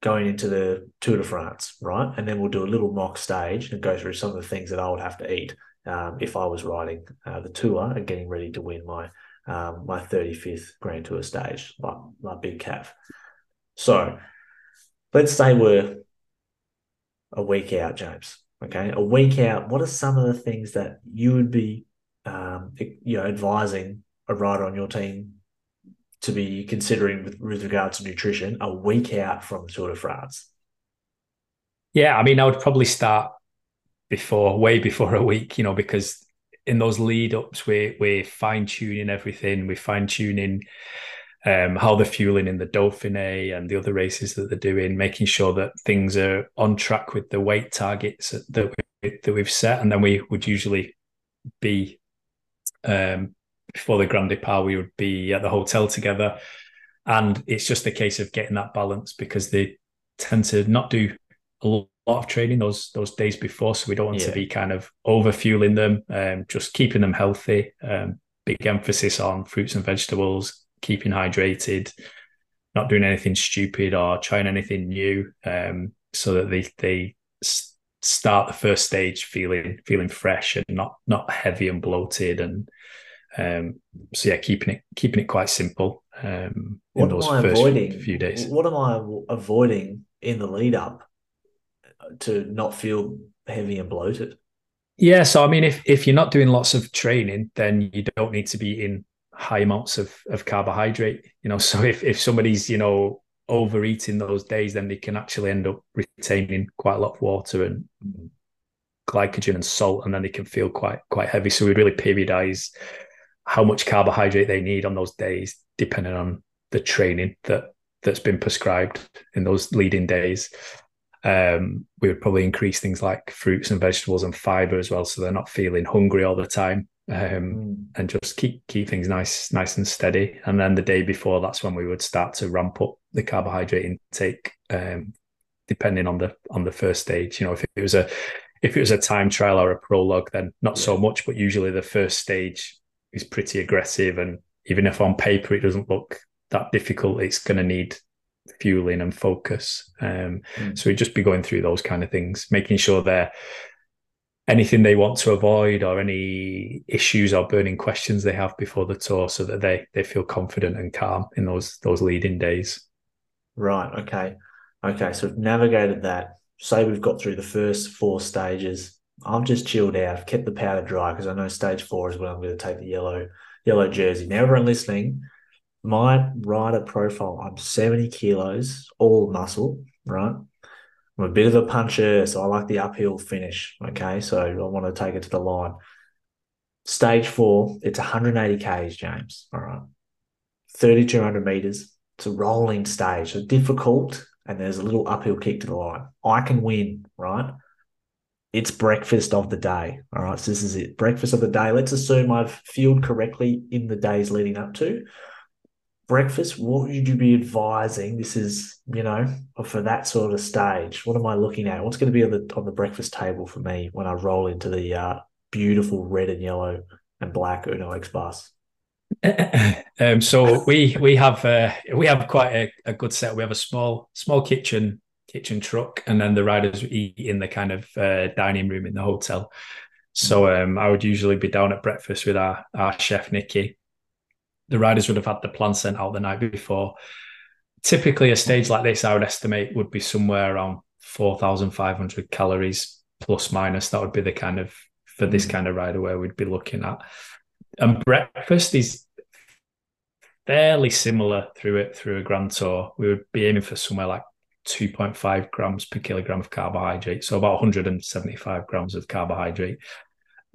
going into the Tour de France, right? And then we'll do a little mock stage and go through some of the things that I would have to eat um, if I was riding uh, the tour and getting ready to win my um, my 35th Grand Tour stage, like my big calf. So let's say we're a week out, James. Okay, a week out. What are some of the things that you would be, um, you know, advising a rider on your team to be considering with, with regards to nutrition a week out from Tour de France? Yeah, I mean, I would probably start before, way before a week, you know, because in those lead ups, we we're fine tuning everything. We're fine tuning um, how they're fueling in the Dauphiné and the other races that they're doing, making sure that things are on track with the weight targets that we, that we've set. And then we would usually be um, before the Grand Depart, we would be at the hotel together, and it's just a case of getting that balance because they tend to not do a lot of training those those days before, so we don't want yeah. to be kind of over fueling them. Um, just keeping them healthy. Um, big emphasis on fruits and vegetables, keeping hydrated, not doing anything stupid or trying anything new, um, so that they they start the first stage feeling feeling fresh and not not heavy and bloated and um, so yeah keeping it keeping it quite simple um, what am I avoiding few days what am I avoiding in the lead up to not feel heavy and bloated? Yeah, so I mean, if if you're not doing lots of training, then you don't need to be in high amounts of of carbohydrate. You know, so if if somebody's you know overeating those days, then they can actually end up retaining quite a lot of water and glycogen and salt, and then they can feel quite quite heavy. So we really periodize how much carbohydrate they need on those days, depending on the training that that's been prescribed in those leading days um, we would probably increase things like fruits and vegetables and fiber as well, so they're not feeling hungry all the time, um, mm. and just keep keep things nice, nice and steady. And then the day before, that's when we would start to ramp up the carbohydrate intake, um, depending on the on the first stage. You know, if it was a if it was a time trial or a prologue, then not yeah. so much. But usually, the first stage is pretty aggressive, and even if on paper it doesn't look that difficult, it's going to need fueling and focus. Um, mm. So we'd just be going through those kind of things, making sure they're anything they want to avoid or any issues or burning questions they have before the tour so that they they feel confident and calm in those those leading days. Right. Okay. Okay. So we've navigated that. Say we've got through the first four stages. I've just chilled out. I've kept the powder dry because I know stage four is when I'm going to take the yellow yellow jersey. Now everyone listening, my rider profile, I'm 70 kilos, all muscle, right? I'm a bit of a puncher, so I like the uphill finish. Okay. So I want to take it to the line. Stage four, it's 180 Ks, James. All right. 3,200 meters. It's a rolling stage, so difficult, and there's a little uphill kick to the line. I can win, right? It's breakfast of the day. All right, so this is it. Breakfast of the day. Let's assume I've fueled correctly in the days leading up to breakfast. What would you be advising? This is, you know, for that sort of stage. What am I looking at? What's going to be on the on the breakfast table for me when I roll into the uh, beautiful red and yellow and black Uno X bus? um, so we we have uh, we have quite a, a, good set. We have a small small kitchen kitchen truck, and then the riders eat in the kind of uh, dining room in the hotel. So um, I would usually be down at breakfast with our our chef Nikki. The riders would have had the plan sent out the night before. Typically, a stage like this, I would estimate, would be somewhere around four thousand five hundred calories plus minus. That would be the kind of for this mm. kind of rider where we'd be looking at and breakfast is fairly similar through it through a grand tour. We would be aiming for somewhere like 2.5 grams per kilogram of carbohydrate, so about 175 grams of carbohydrate.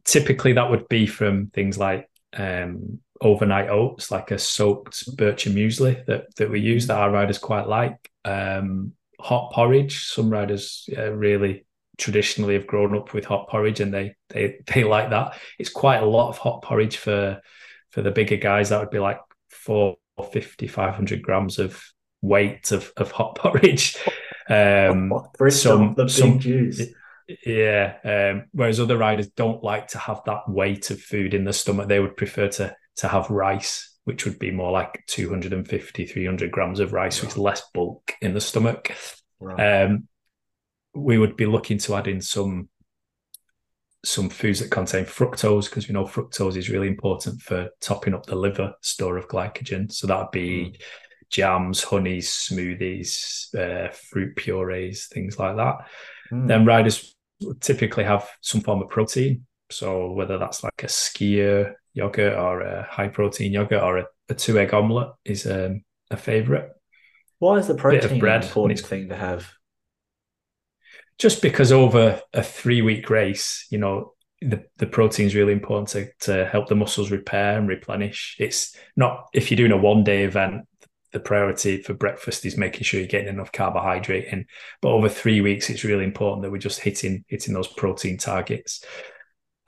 Typically, that would be from things like um, overnight oats, like a soaked bircher muesli that that we use that our riders quite like. Um, hot porridge, some riders uh, really traditionally have grown up with hot porridge and they they they like that. It's quite a lot of hot porridge for for the bigger guys. That would be like 450, 500 grams of weight of, of hot porridge. Um, some, some, juice. Yeah. Um, whereas other riders don't like to have that weight of food in the stomach. They would prefer to to have rice, which would be more like 250, 300 grams of rice, right. with less bulk in the stomach. Right. Um, we would be looking to add in some some foods that contain fructose because we know fructose is really important for topping up the liver store of glycogen. So that would be mm. jams, honeys, smoothies, uh, fruit purees, things like that. Mm. Then riders typically have some form of protein. So whether that's like a skyr yogurt or a high protein yogurt or a, a two egg omelette is um, a favorite. Why is the protein bread, an important thing to have? just because over a three week race, you know, the, the protein is really important to, to help the muscles repair and replenish. It's not if you're doing a one day event, the priority for breakfast is making sure you're getting enough carbohydrate in. But over three weeks, it's really important that we're just hitting hitting those protein targets.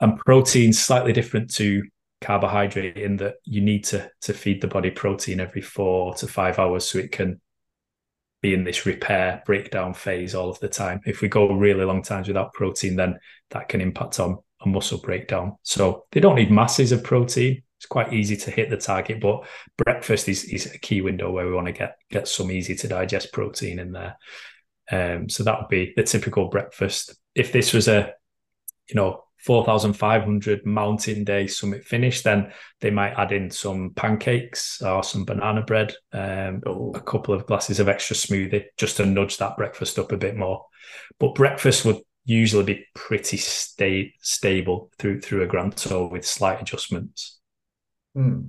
And protein's slightly different to carbohydrate in that you need to to feed the body protein every four to five hours so it can be in this repair breakdown phase all of the time. If we go really long times without protein, then that can impact on, a muscle breakdown. So they don't need masses of protein. It's quite easy to hit the target, but breakfast is, is a key window where we want to get get some easy to digest protein in there. Um, so that would be the typical breakfast. If this was a, you know, 4,500 mountain day summit finish, then they might add in some pancakes or some banana bread, um, a couple of glasses of extra smoothie just to nudge that breakfast up a bit more. But breakfast would usually be pretty sta- stable through through a grand tour with slight adjustments. Hmm.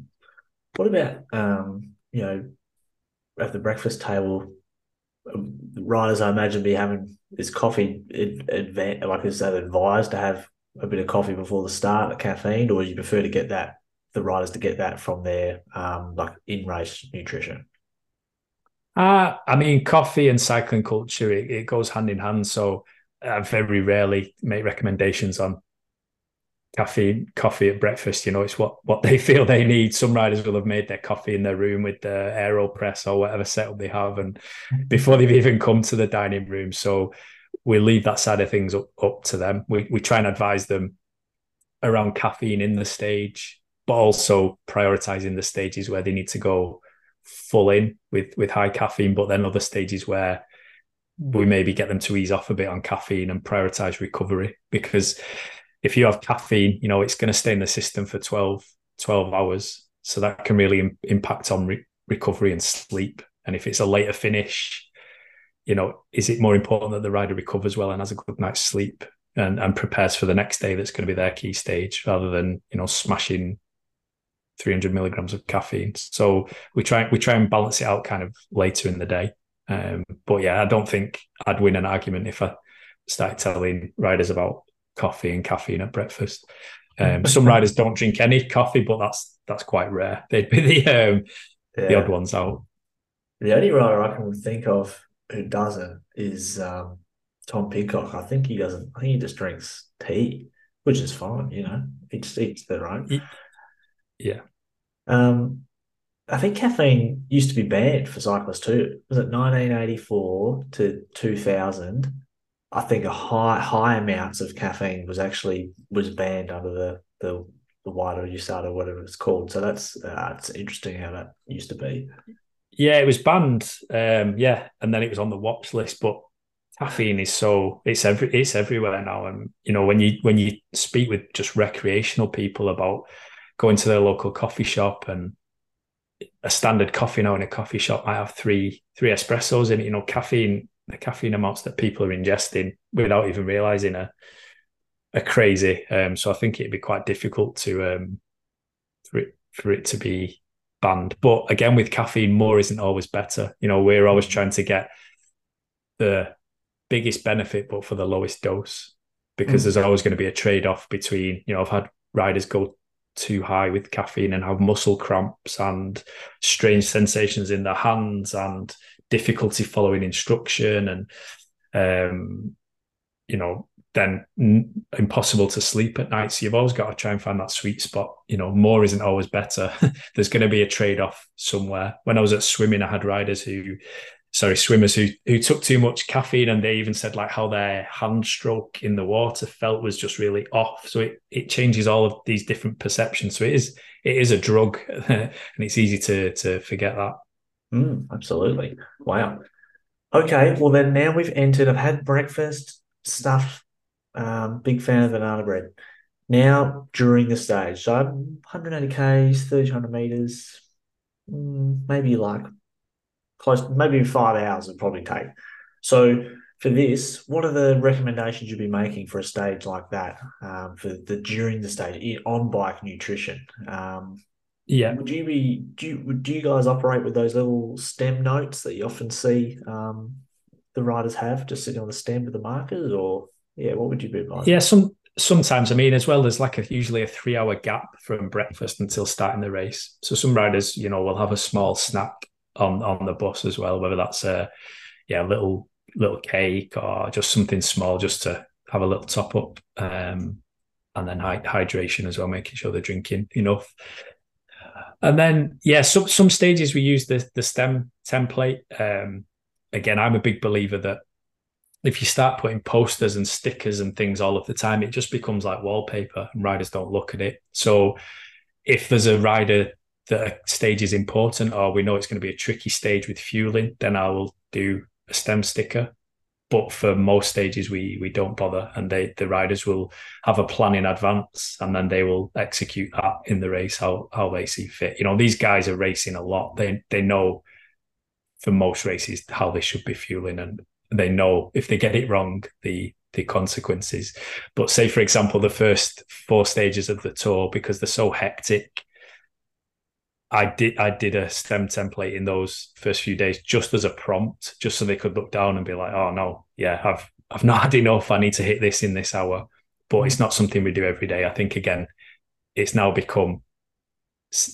What about um, you know at the breakfast table? Um, riders, I imagine, be having is coffee like is that advised to have a bit of coffee before the start, the caffeine, or you prefer to get that the riders to get that from their um, like in race nutrition? Uh, I mean, coffee and cycling culture it, it goes hand in hand. So I very rarely make recommendations on caffeine coffee at breakfast. You know, it's what what they feel they need. Some riders will have made their coffee in their room with the Aeropress or whatever setup they have, and before they've even come to the dining room. So we leave that side of things up, up to them. We we try and advise them around caffeine in the stage, but also prioritizing the stages where they need to go full in with with high caffeine, but then other stages where we maybe get them to ease off a bit on caffeine and prioritize recovery because if you have caffeine, you know, it's going to stay in the system for 12, 12 hours. So that can really Im- impact on re- recovery and sleep. And if it's a later finish, you know, is it more important that the rider recovers well and has a good night's sleep and, and prepares for the next day that's going to be their key stage rather than, you know, smashing 300 milligrams of caffeine. So we try we try and balance it out kind of later in the day. Um, but yeah, I don't think I'd win an argument if I started telling riders about coffee and caffeine at breakfast. Um, some riders don't drink any coffee, but that's that's quite rare. They'd be the um, yeah. the odd ones out. The only rider I can think of who doesn't is um, Tom Pidcock. I think he doesn't. I think he just drinks tea, which is fine. You know, each each their own. Yeah. Um, I think caffeine used to be banned for cyclists too. Was it 1984 to 2000? I think a high high amounts of caffeine was actually was banned under the the the wider USADA, whatever it's called. So that's uh, it's interesting how that used to be. Yeah, it was banned. Um, yeah, and then it was on the watch list. But caffeine is so it's every it's everywhere now. And you know when you when you speak with just recreational people about going to their local coffee shop and a standard coffee now in a coffee shop might have three three espressos in it. You know, caffeine the caffeine amounts that people are ingesting without even realizing are are crazy. Um, so I think it'd be quite difficult to um, for it for it to be banned. But again, with caffeine, more isn't always better. You know, we're always trying to get the biggest benefit, but for the lowest dose, because mm. there's always going to be a trade off between. You know, I've had riders go too high with caffeine and have muscle cramps and strange sensations in their hands and difficulty following instruction and um, you know then impossible to sleep at night. So you've always got to try and find that sweet spot. You know more isn't always better. There's going to be a trade-off somewhere. When i was at swimming i had riders who sorry swimmers who who took too much caffeine and they even said like how their hand stroke in the water felt was just really off. So it it changes all of these different perceptions. So it is it is a drug and it's easy to to forget that. Mm, absolutely. Wow. Okay well then now we've entered i've had breakfast stuff um, big fan of banana bread now during the stage so 180 k's 300 meters mm, maybe like close, maybe five hours would probably take. So for this, what are the recommendations you'd be making for a stage like that um, for the during the stage on bike nutrition? Um, yeah, would you be do you, do you guys operate with those little stem notes that you often see um, the riders have just sitting on the stem with the markers, or yeah, what would you be like? Yeah, some sometimes I mean as well. There's like a usually a three hour gap from breakfast until starting the race. So some riders, you know, will have a small snack on on the bus as well, whether that's a yeah little little cake or just something small, just to have a little top up, um, and then hydration as well, making sure they're drinking enough. And then yeah, some some stages we use the the stem template. Um, again, I'm a big believer that if you start putting posters and stickers and things all of the time, it just becomes like wallpaper, and riders don't look at it. So if there's a rider that a stage is important or we know it's going to be a tricky stage with fueling, then I will do a stem sticker. But for most stages, we we don't bother, and they the riders will have a plan in advance, and then they will execute that in the race how how they see fit. You know, these guys are racing a lot. They they know for most races how they should be fueling, and they know if they get it wrong, the the consequences. But say, for example, the first four stages of the tour, because they're so hectic, I did I did a stem template in those first few days just as a prompt, just so they could look down and be like, oh no, yeah, I've I've not had enough. I need to hit this in this hour. But it's not something we do every day. I think again, it's now become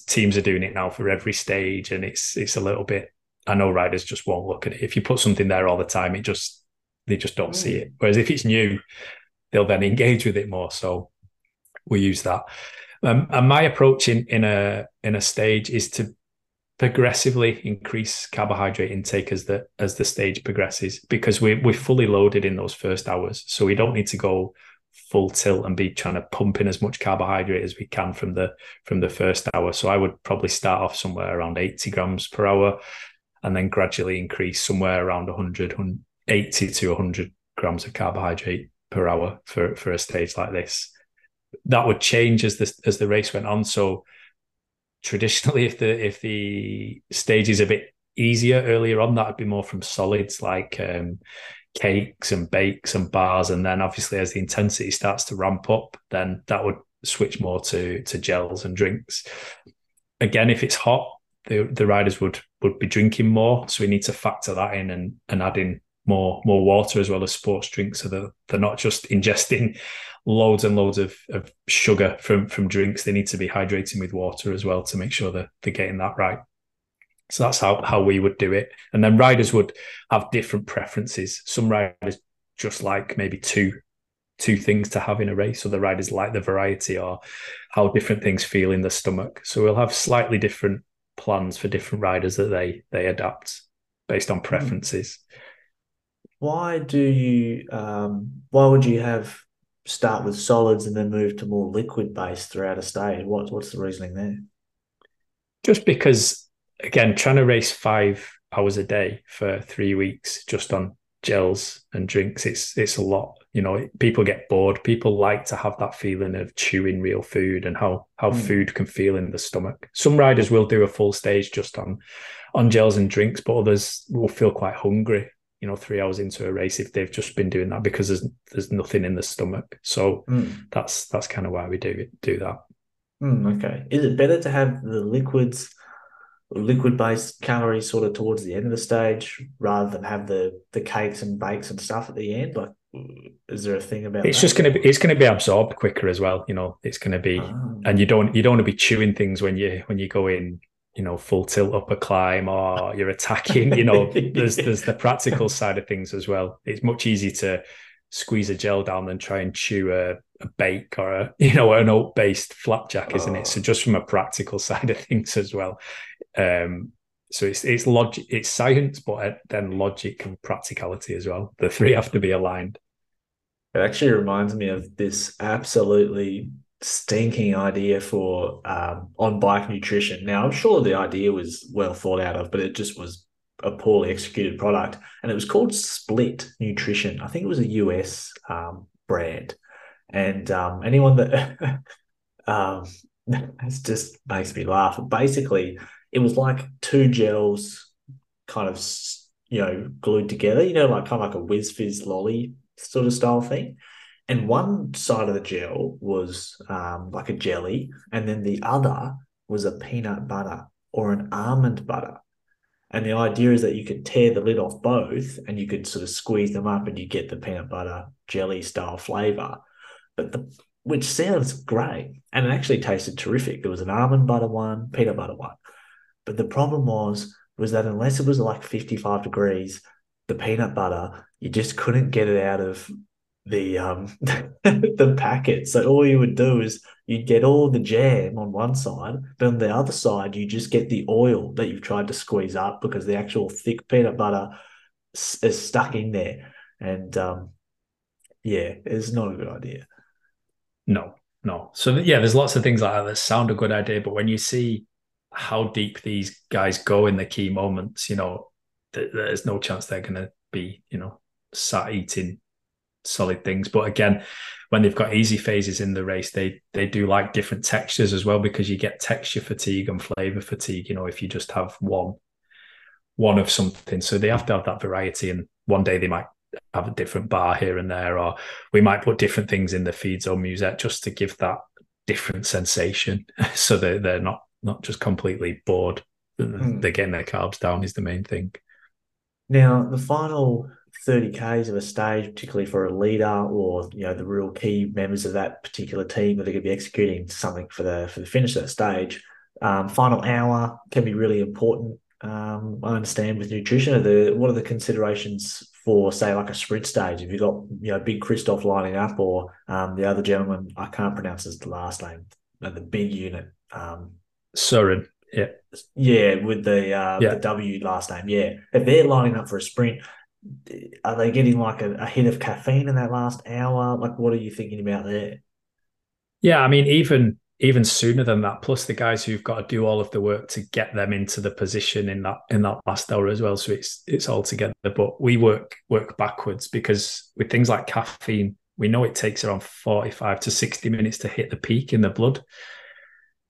teams are doing it now for every stage, and it's it's a little bit. I know riders just won't look at it. If you put something there all the time, it just they just don't mm. see it. Whereas if it's new, they'll then engage with it more. So we use that. Um, and my approach in, in a in a stage is to progressively increase carbohydrate intake as the as the stage progresses because we we're fully loaded in those first hours, so we don't need to go full tilt and be trying to pump in as much carbohydrate as we can from the from the first hour. So I would probably start off somewhere around 80 grams per hour and then gradually increase somewhere around 100, 80 to 100 grams of carbohydrate per hour for, for a stage like this that would change as the as the race went on. So traditionally, if the if the stage is a bit easier earlier on, that would be more from solids like um, cakes and bakes and bars, and then obviously as the intensity starts to ramp up, then that would switch more to to gels and drinks. Again, if it's hot, the the riders would would be drinking more, so we need to factor that in and and add in more more water as well as sports drinks, so that they're not just ingesting loads and loads of, of sugar from from drinks. They need to be hydrating with water as well to make sure that they're getting that right. So that's how, how we would do it. And then riders would have different preferences. Some riders just like maybe two two things to have in a race. Other riders like the variety or how different things feel in the stomach. So we'll have slightly different plans for different riders that they they adapt based on hmm. preferences. Why do you um why would you have start with solids and then move to more liquid based throughout a stage? What what's the reasoning there? Just because again, trying to race five hours a day for three weeks just on gels and drinks, it's it's a lot. You know, people get bored. People like to have that feeling of chewing real food and how how mm. food can feel in the stomach. Some riders will do a full stage just on on gels and drinks, but others will feel quite hungry. You know, three hours into a race if they've just been doing that because there's there's nothing in the stomach. So mm. that's that's kind of why we do it, do that. Mm, okay, is it better to have the liquids? liquid based calories sort of towards the end of the stage rather than have the the cakes and bakes and stuff at the end like is there a thing about it's that? just going to be it's going to be absorbed quicker as well you know it's going to be oh. and you don't you don't want to be chewing things when you when you go in you know full tilt up a climb or you're attacking you know there's there's the practical side of things as well it's much easier to squeeze a gel down than try and chew a, a bake or a you know an oat based flapjack isn't it so just from a practical side of things as well um, so it's it's logic, it's science, but then logic and practicality as well. The three have to be aligned. It actually reminds me of this absolutely stinking idea for um, on bike nutrition. Now I'm sure the idea was well thought out of, but it just was a poorly executed product, and it was called Split Nutrition. I think it was a US um, brand, and um, anyone that um, it just makes me laugh. Basically, it was like two gels kind of you know glued together you know like kind of like a Wizz Fizz lolly sort of style thing. And one side of the gel was um, like a jelly and then the other was a peanut butter or an almond butter. And the idea is that you could tear the lid off both and you could sort of squeeze them up and you get the peanut butter jelly style flavor. But the which sounds great and it actually tasted terrific. There was an almond butter one peanut butter one but the problem was was that unless it was like 55 degrees, the peanut butter, you just couldn't get it out of the um the packet. So all you would do is you'd get all the jam on one side, but on the other side you just get the oil that you've tried to squeeze up because the actual thick peanut butter is stuck in there. And um yeah, it's not a good idea. No, no. So yeah, there's lots of things like that that sound a good idea, but when you see how deep these guys go in the key moments, you know, th- there's no chance they're going to be, you know, sat eating solid things. But again, when they've got easy phases in the race, they they do like different textures as well because you get texture fatigue and flavor fatigue. You know, if you just have one one of something, so they have to have that variety. And one day they might have a different bar here and there, or we might put different things in the feeds or musette just to give that different sensation, so that they're not not just completely bored. Mm. They're getting their carbs down is the main thing. Now, the final 30 Ks of a stage, particularly for a leader or you know the real key members of that particular team that are going to be executing something for the for the finish of that stage, um, final hour can be really important. Um, I understand with nutrition, are the what are the considerations for say like a sprint stage? If you've got you know big Kristoff lining up or um, the other gentleman, I can't pronounce his last name, the big unit. Um, Søren. Yeah. Yeah, with the uh, yeah. the W last name. Yeah. If they're lining up for a sprint, are they getting like a, a hit of caffeine in that last hour? Like what are you thinking about there? Yeah, I mean, even even sooner than that. Plus the guys who've got to do all of the work to get them into the position in that in that last hour as well. So it's it's all together. But we work work backwards because with things like caffeine, we know it takes around forty five to sixty minutes to hit the peak in the blood.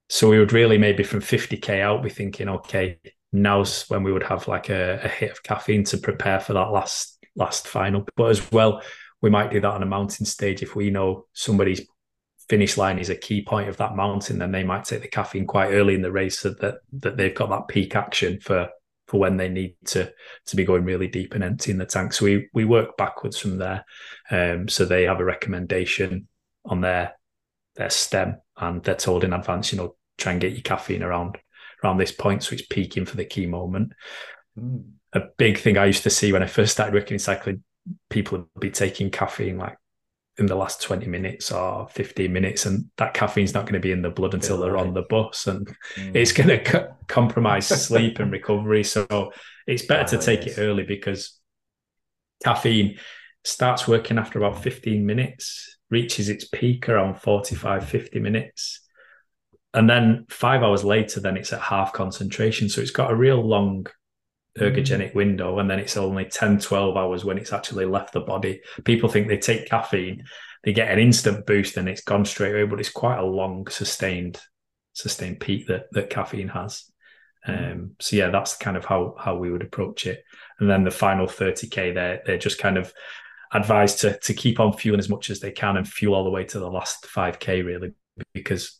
So we would really maybe from 50k out be thinking, okay, now's when we would have like a, a hit of caffeine to prepare for that last last final. But as well, we might do that on a mountain stage if we know somebody's finish line is a key point of that mountain, then they might take the caffeine quite early in the race so that that they've got that peak action for for when they need to to be going really deep and emptying the tank. So we we work backwards from there. Um, so they have a recommendation on their their stem and they're told in advance, you know, try and get your caffeine around around this point, so it's peaking for the key moment. Mm. A big thing I used to see when I first started working in cycling, people would be taking caffeine like in the last 20 minutes or 15 minutes and that caffeine's not going to be in the blood until they're on the bus and mm. it's going to co- compromise sleep and recovery so it's better to take it, it early because caffeine starts working after about 15 minutes reaches its peak around 45 50 minutes. And then five hours later then it's at half concentration. So it's got a real long ergogenic mm. window and then it's only 10 12 hours when it's actually left the body. People think they take caffeine they get an instant boost and it's gone straight away but it's quite a long sustained sustained peak that that caffeine has. Mm. um, so yeah that's kind of how how we would approach it. And then the final 30k they're they're just kind of advised to to keep on fueling as much as they can and fuel all the way to the last 5k really because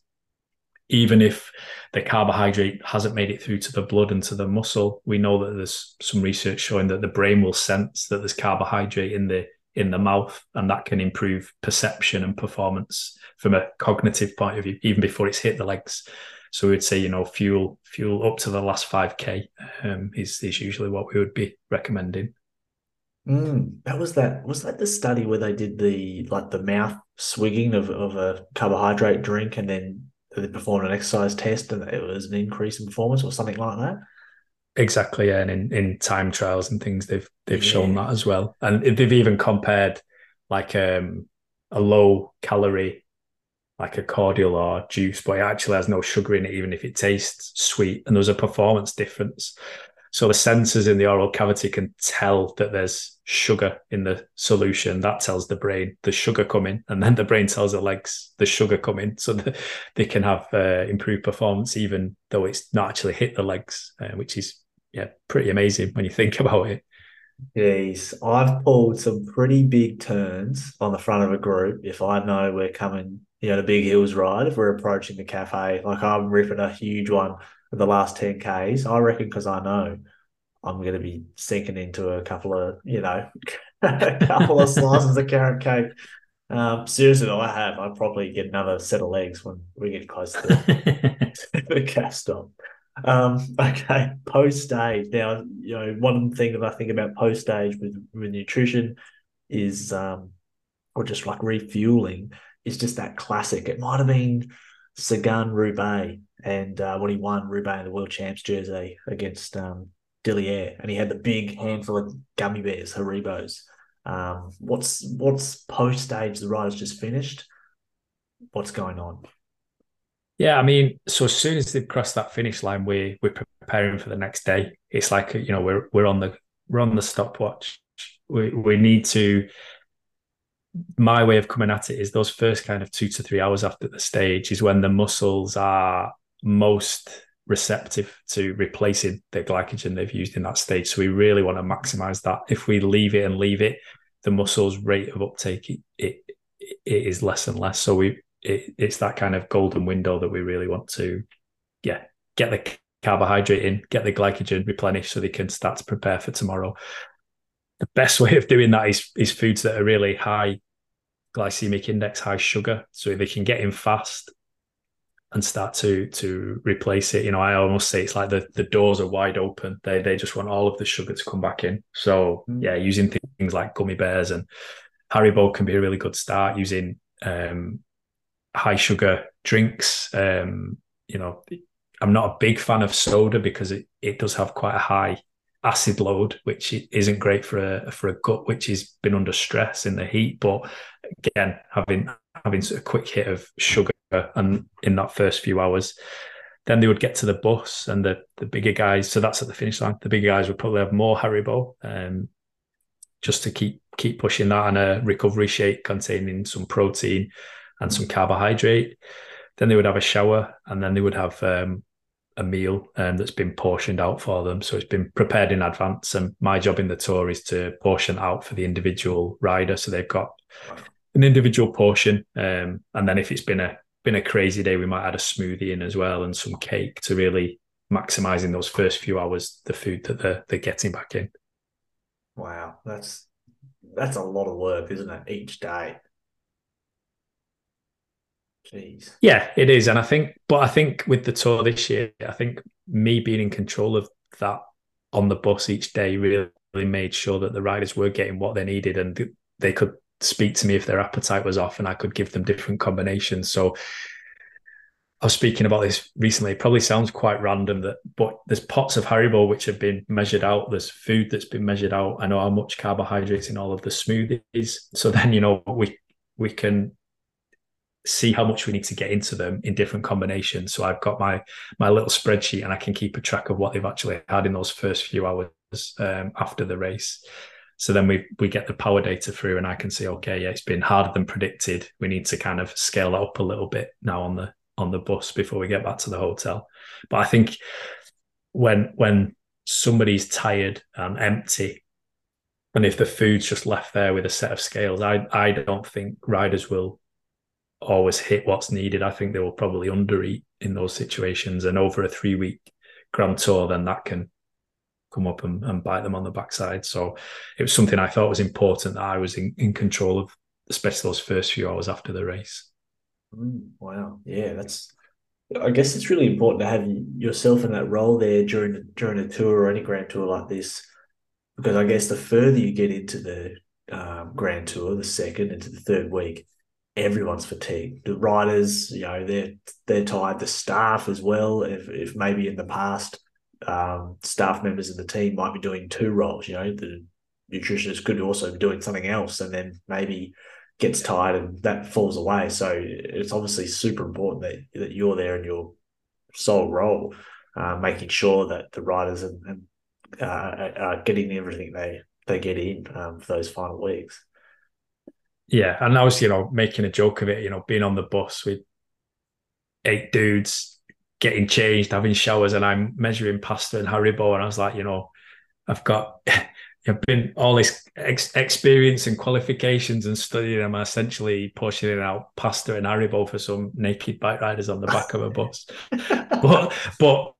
even if the carbohydrate hasn't made it through to the blood and to the muscle, we know that there's some research showing that the brain will sense that there's carbohydrate in the in the mouth, and that can improve perception and performance from a cognitive point of view, even before it's hit the legs. So we'd say, you know, fuel fuel up to the last five k um, is is usually what we would be recommending. Mm, that was that. Was that the study where they did the like the mouth swigging of, of a carbohydrate drink and then they performed an exercise test and it was an increase in performance or something like that. Exactly, yeah. And in, in time trials and things, they've they've yeah. shown that as well, and they've even compared like um, a low calorie, like a cordial or juice, but it actually has no sugar in it, even if it tastes sweet, and there's a performance difference. So the sensors in the oral cavity can tell that there's sugar in the solution. That tells the brain the sugar coming, and then the brain tells the legs the sugar coming, so that they can have uh, improved performance, even though it's not actually hit the legs, uh, which is yeah pretty amazing when you think about it. Yes, I've pulled some pretty big turns on the front of a group if I know we're coming, you know, the big hills ride, if we're approaching the cafe. Like I'm ripping a huge one for the last 10 Ks. I reckon because I know I'm going to be sinking into a couple of, you know, a couple of slices of carrot cake. Um, seriously, though, I have. I'd probably get another set of legs when we get close to the, the calf stop. Um, okay, post stage. Now, you know, one thing that I think about post stage with, with nutrition is, um, or just like refueling, is just that classic. It might have been Sagan Roubaix and uh, when he won Roubaix the World Champs jersey against um, Dillier, and he had the big handful of gummy bears, Haribos. Um, what's what's post stage? The rider's just finished. What's going on? Yeah, I mean, so as soon as they've crossed that finish line, we we're preparing for the next day. It's like you know we're we're on the we're on the stopwatch. We we need to. My way of coming at it is those first kind of two to three hours after the stage is when the muscles are most receptive to replacing the glycogen they've used in that stage. So we really want to maximize that. If we leave it and leave it, the muscle's rate of uptake it, it, it is less and less. So we it, it's that kind of golden window that we really want to, yeah, get the carbohydrate in, get the glycogen replenished, so they can start to prepare for tomorrow. The best way of doing that is is foods that are really high glycemic index, high sugar, so they can get in fast and start to to replace it. You know, I almost say it's like the, the doors are wide open. They they just want all of the sugar to come back in. So mm. yeah, using things like gummy bears and Haribo can be a really good start. Using um, high sugar drinks. Um, you know, I'm not a big fan of soda because it, it does have quite a high acid load, which isn't great for a for a gut which has been under stress in the heat. But again, having having a quick hit of sugar and in that first few hours. Then they would get to the bus and the the bigger guys. So that's at the finish line. The bigger guys would probably have more Haribo, um, just to keep keep pushing that and a recovery shake containing some protein and some carbohydrate. Then they would have a shower and then they would have um, a meal um, that's been portioned out for them. So it's been prepared in advance. And my job in the tour is to portion out for the individual rider. So they've got an individual portion. Um, and then if it's been a been a crazy day, we might add a smoothie in as well and some cake to really maximizing those first few hours the food that they're they're getting back in. Wow, that's that's a lot of work, isn't it? Each day. Jeez. Yeah, it is, and I think, but I think with the tour this year, I think me being in control of that on the bus each day really, made sure that the riders were getting what they needed, and they could speak to me if their appetite was off, and I could give them different combinations. So I was speaking about this recently. It probably sounds quite random that, but there's pots of Haribo which have been measured out. There's food that's been measured out. I know how much carbohydrates in all of the smoothies. So then, you know, we we can see how much we need to get into them in different combinations. So I've got my my little spreadsheet and I can keep a track of what they've actually had in those first few hours um, after the race. So then we we get the power data through, and I can see, okay, yeah, it's been harder than predicted. We need to kind of scale that up a little bit now on the on the bus before we get back to the hotel. But I think when when somebody's tired and empty, and if the food's just left there with a set of scales, I I don't think riders will always hit what's needed. I think they will probably undereat in those situations. And over a three week grand tour, then that can come up and, and bite them on the backside. So it was something I thought was important that I was in, in control of, especially those first few hours after the race. Mm, wow. Yeah, that's. I guess it's really important to have yourself in that role there during during a tour or any grand tour like this, because I guess the further you get into the um, grand tour, the second into the third week, everyone's fatigued. The riders, you know, they're they're tired. The staff as well. If if maybe in the past, um, staff members of the team might be doing two roles. You know, the nutritionist could also be doing something else, and then maybe gets tired and that falls away. So it's obviously super important that, that you're there in your sole role, uh, making sure that the riders and, and uh, are getting everything they they get in um, for those final weeks. Yeah, and I was you know making a joke of it, you know, being on the bus with eight dudes getting changed, having showers, and I'm measuring pasta and Haribo, and I was like, you know, I've got I've been all this ex- experience and qualifications and studying. I'm essentially portioning out pasta and Haribo for some naked bike riders on the back of a bus. but but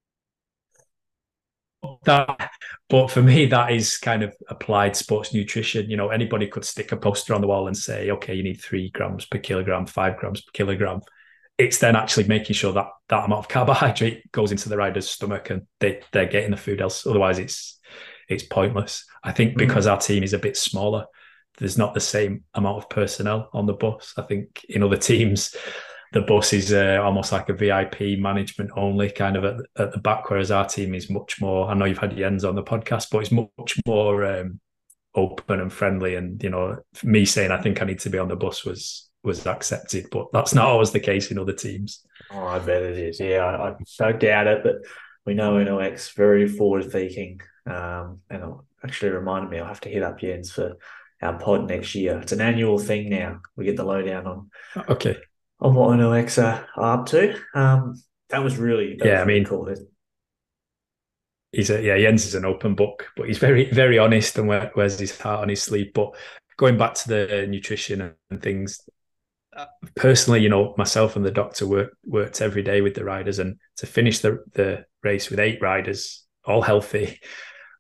that but for me that is kind of applied sports nutrition you know anybody could stick a poster on the wall and say okay you need three grams per kilogram five grams per kilogram it's then actually making sure that that amount of carbohydrate goes into the rider's stomach and they, they're getting the food else otherwise it's it's pointless. I think hmm. because mm. our team is a bit smaller, there's not the same amount of personnel on the bus. I think in other teams, the bus is uh, almost like a VIP management only kind of at, at, the back, whereas our team is much more. I know you've had Jens on the podcast, but it's much more um, open and friendly. And you know, me saying I think I need to be on the bus was was accepted, but that's not always the case in other teams. Oh, I bet it is. Yeah, I, I don't doubt it, but we know Uno-X very forward thinking. Um, and it actually reminded me I'll have to hit up Jens for our pod next year. It's an annual thing now. We get the lowdown on okay on what Uno-X are up to. Um, that was really that yeah. Was I mean, cool. He's a yeah. Jens is an open book, but he's very very honest and wears his heart on his sleeve. But going back to the nutrition and things, uh, personally, you know, myself and the doctor worked worked every day with the riders, and to finish the the race with eight riders, all healthy,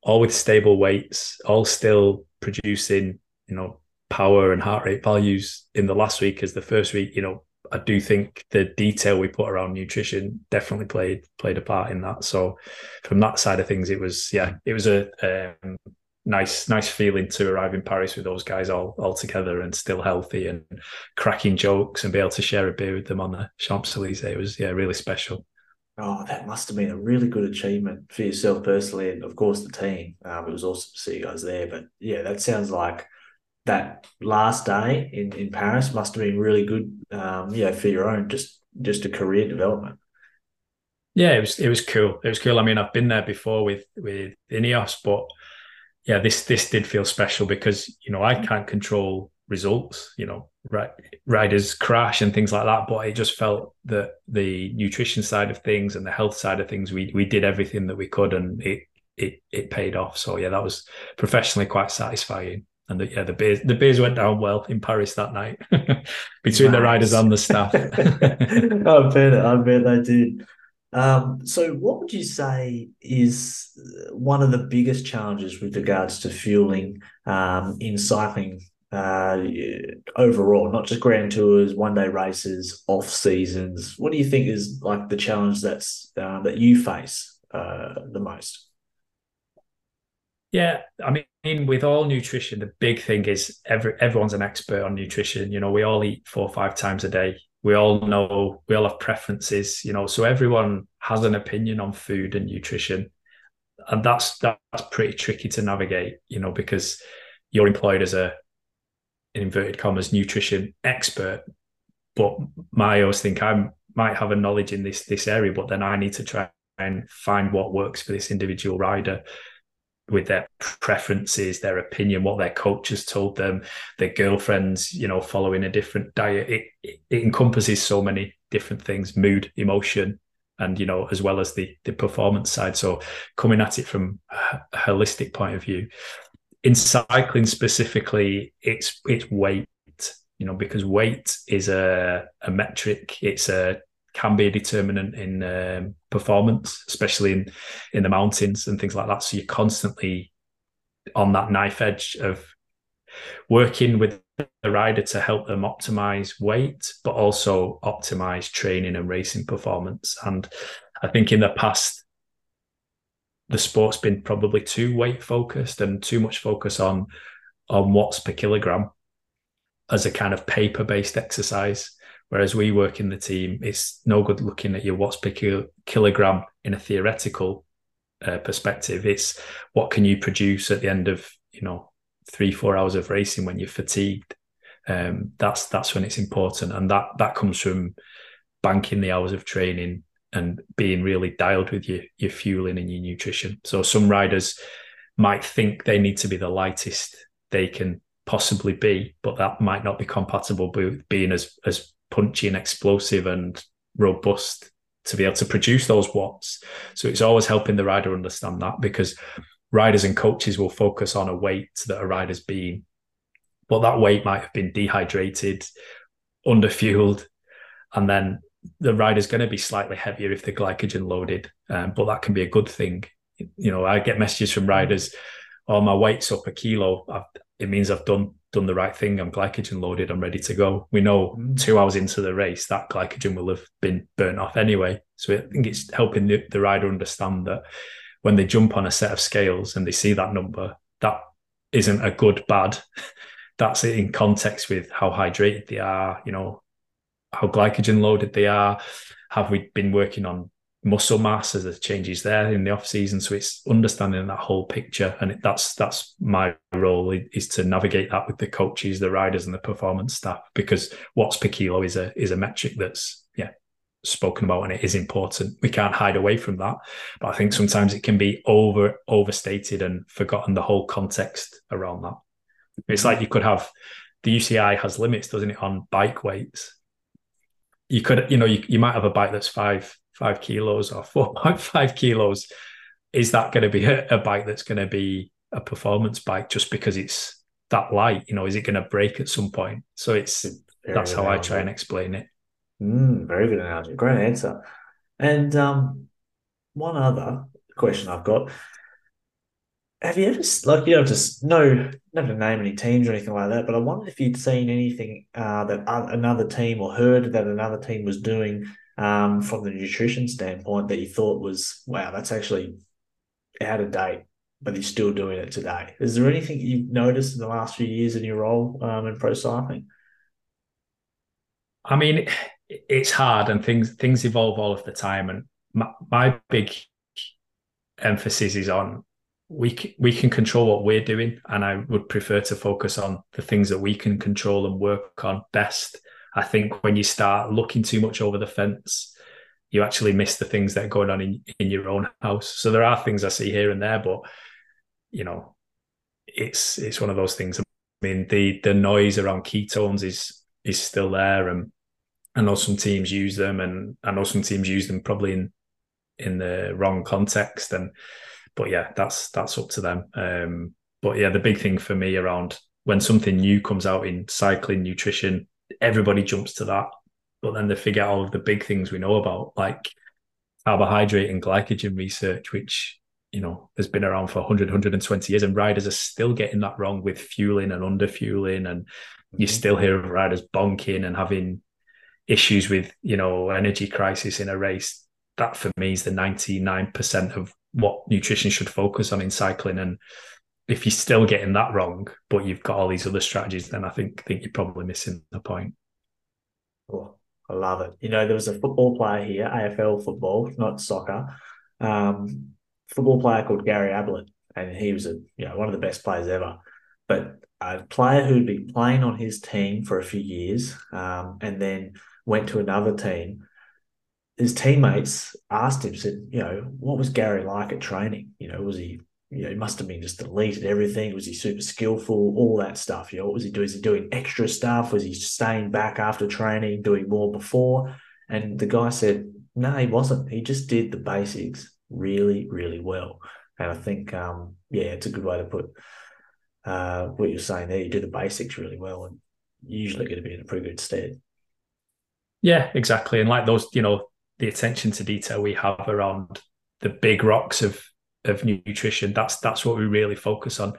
all with stable weights, all still producing, you know, power and heart rate values in the last week as the first week, you know, I do think the detail we put around nutrition definitely played played a part in that. So from that side of things, it was yeah, it was a um, nice nice feeling to arrive in Paris with those guys all all together and still healthy and cracking jokes and be able to share a beer with them on the Champs Elysees. It was yeah really special. Oh, that must have been a really good achievement for yourself personally, and of course the team. Um, it was awesome to see you guys there. But yeah, that sounds like that last day in, in Paris must have been really good. Um, yeah, for your own just just a career development. Yeah, it was it was cool. It was cool. I mean, I've been there before with with Ineos, but yeah, this this did feel special because you know I can't control results. You know, right, riders crash and things like that. But it just felt that the nutrition side of things and the health side of things, we we did everything that we could, and it it it paid off. So yeah, that was professionally quite satisfying. And the, yeah, the beers the beers went down well in Paris that night between nice. the riders and the staff. I bet I bet they did. Um, so, what would you say is one of the biggest challenges with regards to fueling um, in cycling uh, overall, not just grand tours, one day races, off seasons? What do you think is like the challenge that's uh, that you face uh, the most? Yeah, I mean, with all nutrition, the big thing is every everyone's an expert on nutrition. You know, we all eat four or five times a day. We all know we all have preferences. You know, so everyone has an opinion on food and nutrition, and that's that's pretty tricky to navigate. You know, because you're employed as a in inverted commas nutrition expert, but my always think I might have a knowledge in this this area, but then I need to try and find what works for this individual rider with their preferences, their opinion, what their coach has told them, their girlfriends, you know, following a different diet. It, it, it encompasses so many different things, mood, emotion, and you know, as well as the the performance side. So coming at it from a holistic point of view. In cycling specifically, it's it's weight, you know, because weight is a a metric. It's a can be a determinant in um, performance, especially in in the mountains and things like that. So you're constantly on that knife edge of working with the rider to help them optimize weight, but also optimize training and racing performance. And I think in the past, the sport's been probably too weight focused and too much focus on on watts per kilogram as a kind of paper based exercise Whereas we work in the team, it's no good looking at your watts per kilogram in a theoretical uh, perspective. It's what can you produce at the end of you know three four hours of racing when you're fatigued. Um, that's that's when it's important, and that that comes from banking the hours of training and being really dialed with your your fueling and your nutrition. So some riders might think they need to be the lightest they can possibly be, but that might not be compatible with being as as punchy and explosive and robust to be able to produce those watts. So it's always helping the rider understand that because riders and coaches will focus on a weight that a rider's been, but that weight might have been dehydrated, underfueled, and then the rider's going to be slightly heavier if they're glycogen loaded. Um, but that can be a good thing. You know, I get messages from riders, "Oh, my weight's up a kilo. I've, it means I've done done the right thing. I'm glycogen loaded. I'm ready to go. We know mm. two hours into the race that glycogen will have been burnt off anyway. So I think it's helping the, the rider understand that when they jump on a set of scales and they see that number, that isn't a good bad. That's it in context with how hydrated they are. You know how glycogen loaded they are. Have we been working on muscle mass as the changes there in the off season. So it's understanding that whole picture, and that's that's my role is to navigate that with the coaches, the riders, and the performance staff. Because watts per kilo is a is a metric that's yeah spoken about and it is important. We can't hide away from that, but I think sometimes it can be over overstated and forgotten the whole context around that. It's like you could have the UCI has limits, doesn't it, on bike weights. You could, you know, you, you might have a bike that's five five kilos or 4.5 kilos, is that going to be a, a bike that's going to be a performance bike just because it's that light? You know, is it going to break at some point? So it's very that's how analogy. I try and explain it. Mm, very good analogy. Great answer. And um, one other question I've got. Have you ever like you know just no not to name any teams or anything like that, but I wondered if you'd seen anything uh, that another team or heard that another team was doing um, from the nutrition standpoint that you thought was, wow, that's actually out of date, but you're still doing it today? Is there anything you've noticed in the last few years in your role um, in pro cycling? I mean, it's hard and things things evolve all of the time. And my, my big emphasis is on we we can control what we're doing, and I would prefer to focus on the things that we can control and work on best I think when you start looking too much over the fence, you actually miss the things that are going on in, in your own house. So there are things I see here and there, but you know, it's it's one of those things. I mean, the the noise around ketones is is still there, and I know some teams use them, and I know some teams use them probably in in the wrong context. And but yeah, that's that's up to them. Um, but yeah, the big thing for me around when something new comes out in cycling nutrition everybody jumps to that, but then they forget all of the big things we know about, like carbohydrate and glycogen research, which you know has been around for 100 120 years and riders are still getting that wrong with fueling and under fueling and mm-hmm. you still hear of riders bonking and having issues with you know energy crisis in a race that for me is the 99% of what nutrition should focus on in cycling and if you're still getting that wrong but you've got all these other strategies then i think think you're probably missing the point oh, i love it you know there was a football player here afl football not soccer um, football player called Gary Ablett, and he was a you know one of the best players ever. But a player who'd been playing on his team for a few years, um, and then went to another team. His teammates asked him, said, you know, what was Gary like at training? You know, was he, you know, he must have been just deleted everything. Was he super skillful? All that stuff. You know, what was he doing? He doing extra stuff? Was he staying back after training, doing more before? And the guy said, no, he wasn't. He just did the basics really, really well. And I think, um, yeah, it's a good way to put uh, what you're saying there. You do the basics really well, and usually going to be in a pretty good stead. Yeah, exactly. And like those, you know, the attention to detail we have around the big rocks of of nutrition. That's that's what we really focus on.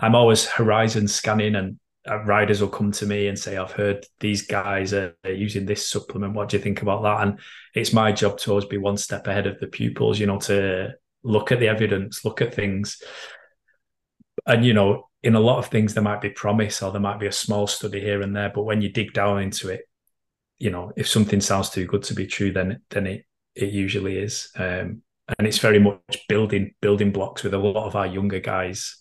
I'm always horizon scanning, and uh, riders will come to me and say, "I've heard these guys are, using this supplement. What do you think about that?" And it's my job to always be one step ahead of the pupils. You know, to look at the evidence, look at things, and you know, in a lot of things there might be promise or there might be a small study here and there, but when you dig down into it, you know, if something sounds too good to be true, then then it it usually is. Um, and it's very much building building blocks with a lot of our younger guys.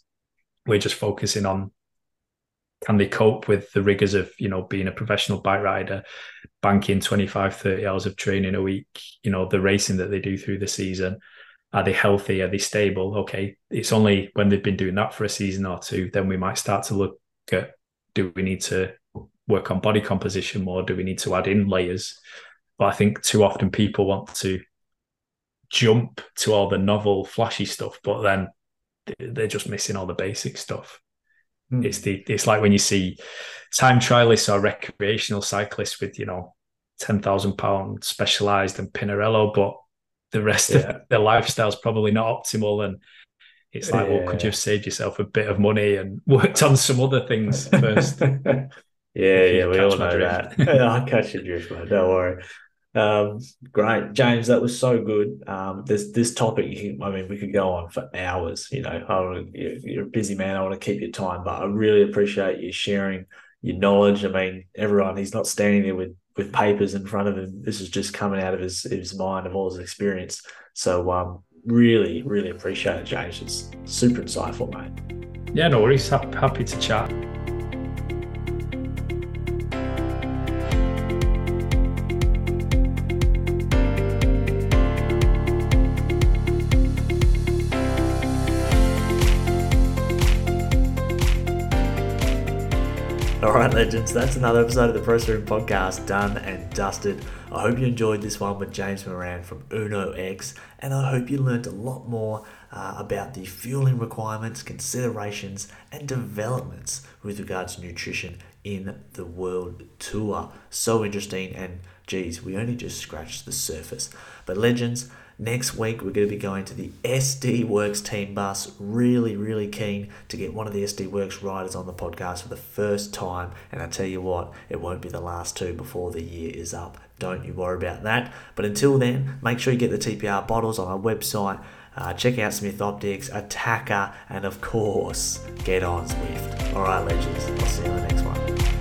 We're just focusing on can they cope with the rigors of you know being a professional bike rider banking 25 30 hours of training a week you know the racing that they do through the season. Are they healthy? Are they stable? Okay it's only when they've been doing that for a season or two then we might start to look at do we need to work on body composition more? Do we need to add in layers? But i think too often people want to jump to all the novel flashy stuff but then they're just missing all the basic stuff Mm. It's the it's like when you see time trialists or recreational cyclists with you know ten thousand pound specialized and Pinarello, but the rest yeah. of their lifestyle's probably not optimal. And it's like, yeah. well, could you have saved yourself a bit of money and worked on some other things first? yeah, yeah, we all know that. I'll catch your drift, man. Don't worry. Um, great, James. That was so good. Um, this this topic, can, I mean, we could go on for hours. You know, you're a busy man. I want to keep your time, but I really appreciate you sharing your knowledge. I mean, everyone, he's not standing there with with papers in front of him. This is just coming out of his his mind of all his experience. So, um, really, really appreciate it, James. It's super insightful, mate. Yeah, no worries. Happy to chat. Right, legends, that's another episode of the Press Room Podcast done and dusted. I hope you enjoyed this one with James Moran from Uno X, and I hope you learned a lot more uh, about the fueling requirements, considerations, and developments with regards to nutrition in the World Tour. So interesting, and geez, we only just scratched the surface. But, legends, Next week, we're going to be going to the SD Worx team bus. Really, really keen to get one of the SD Worx riders on the podcast for the first time. And I tell you what, it won't be the last two before the year is up. Don't you worry about that. But until then, make sure you get the TPR bottles on our website. Uh, check out Smith Optics, Attaquer, and of course, get on Zwift. All right, legends. I'll see you in the next one.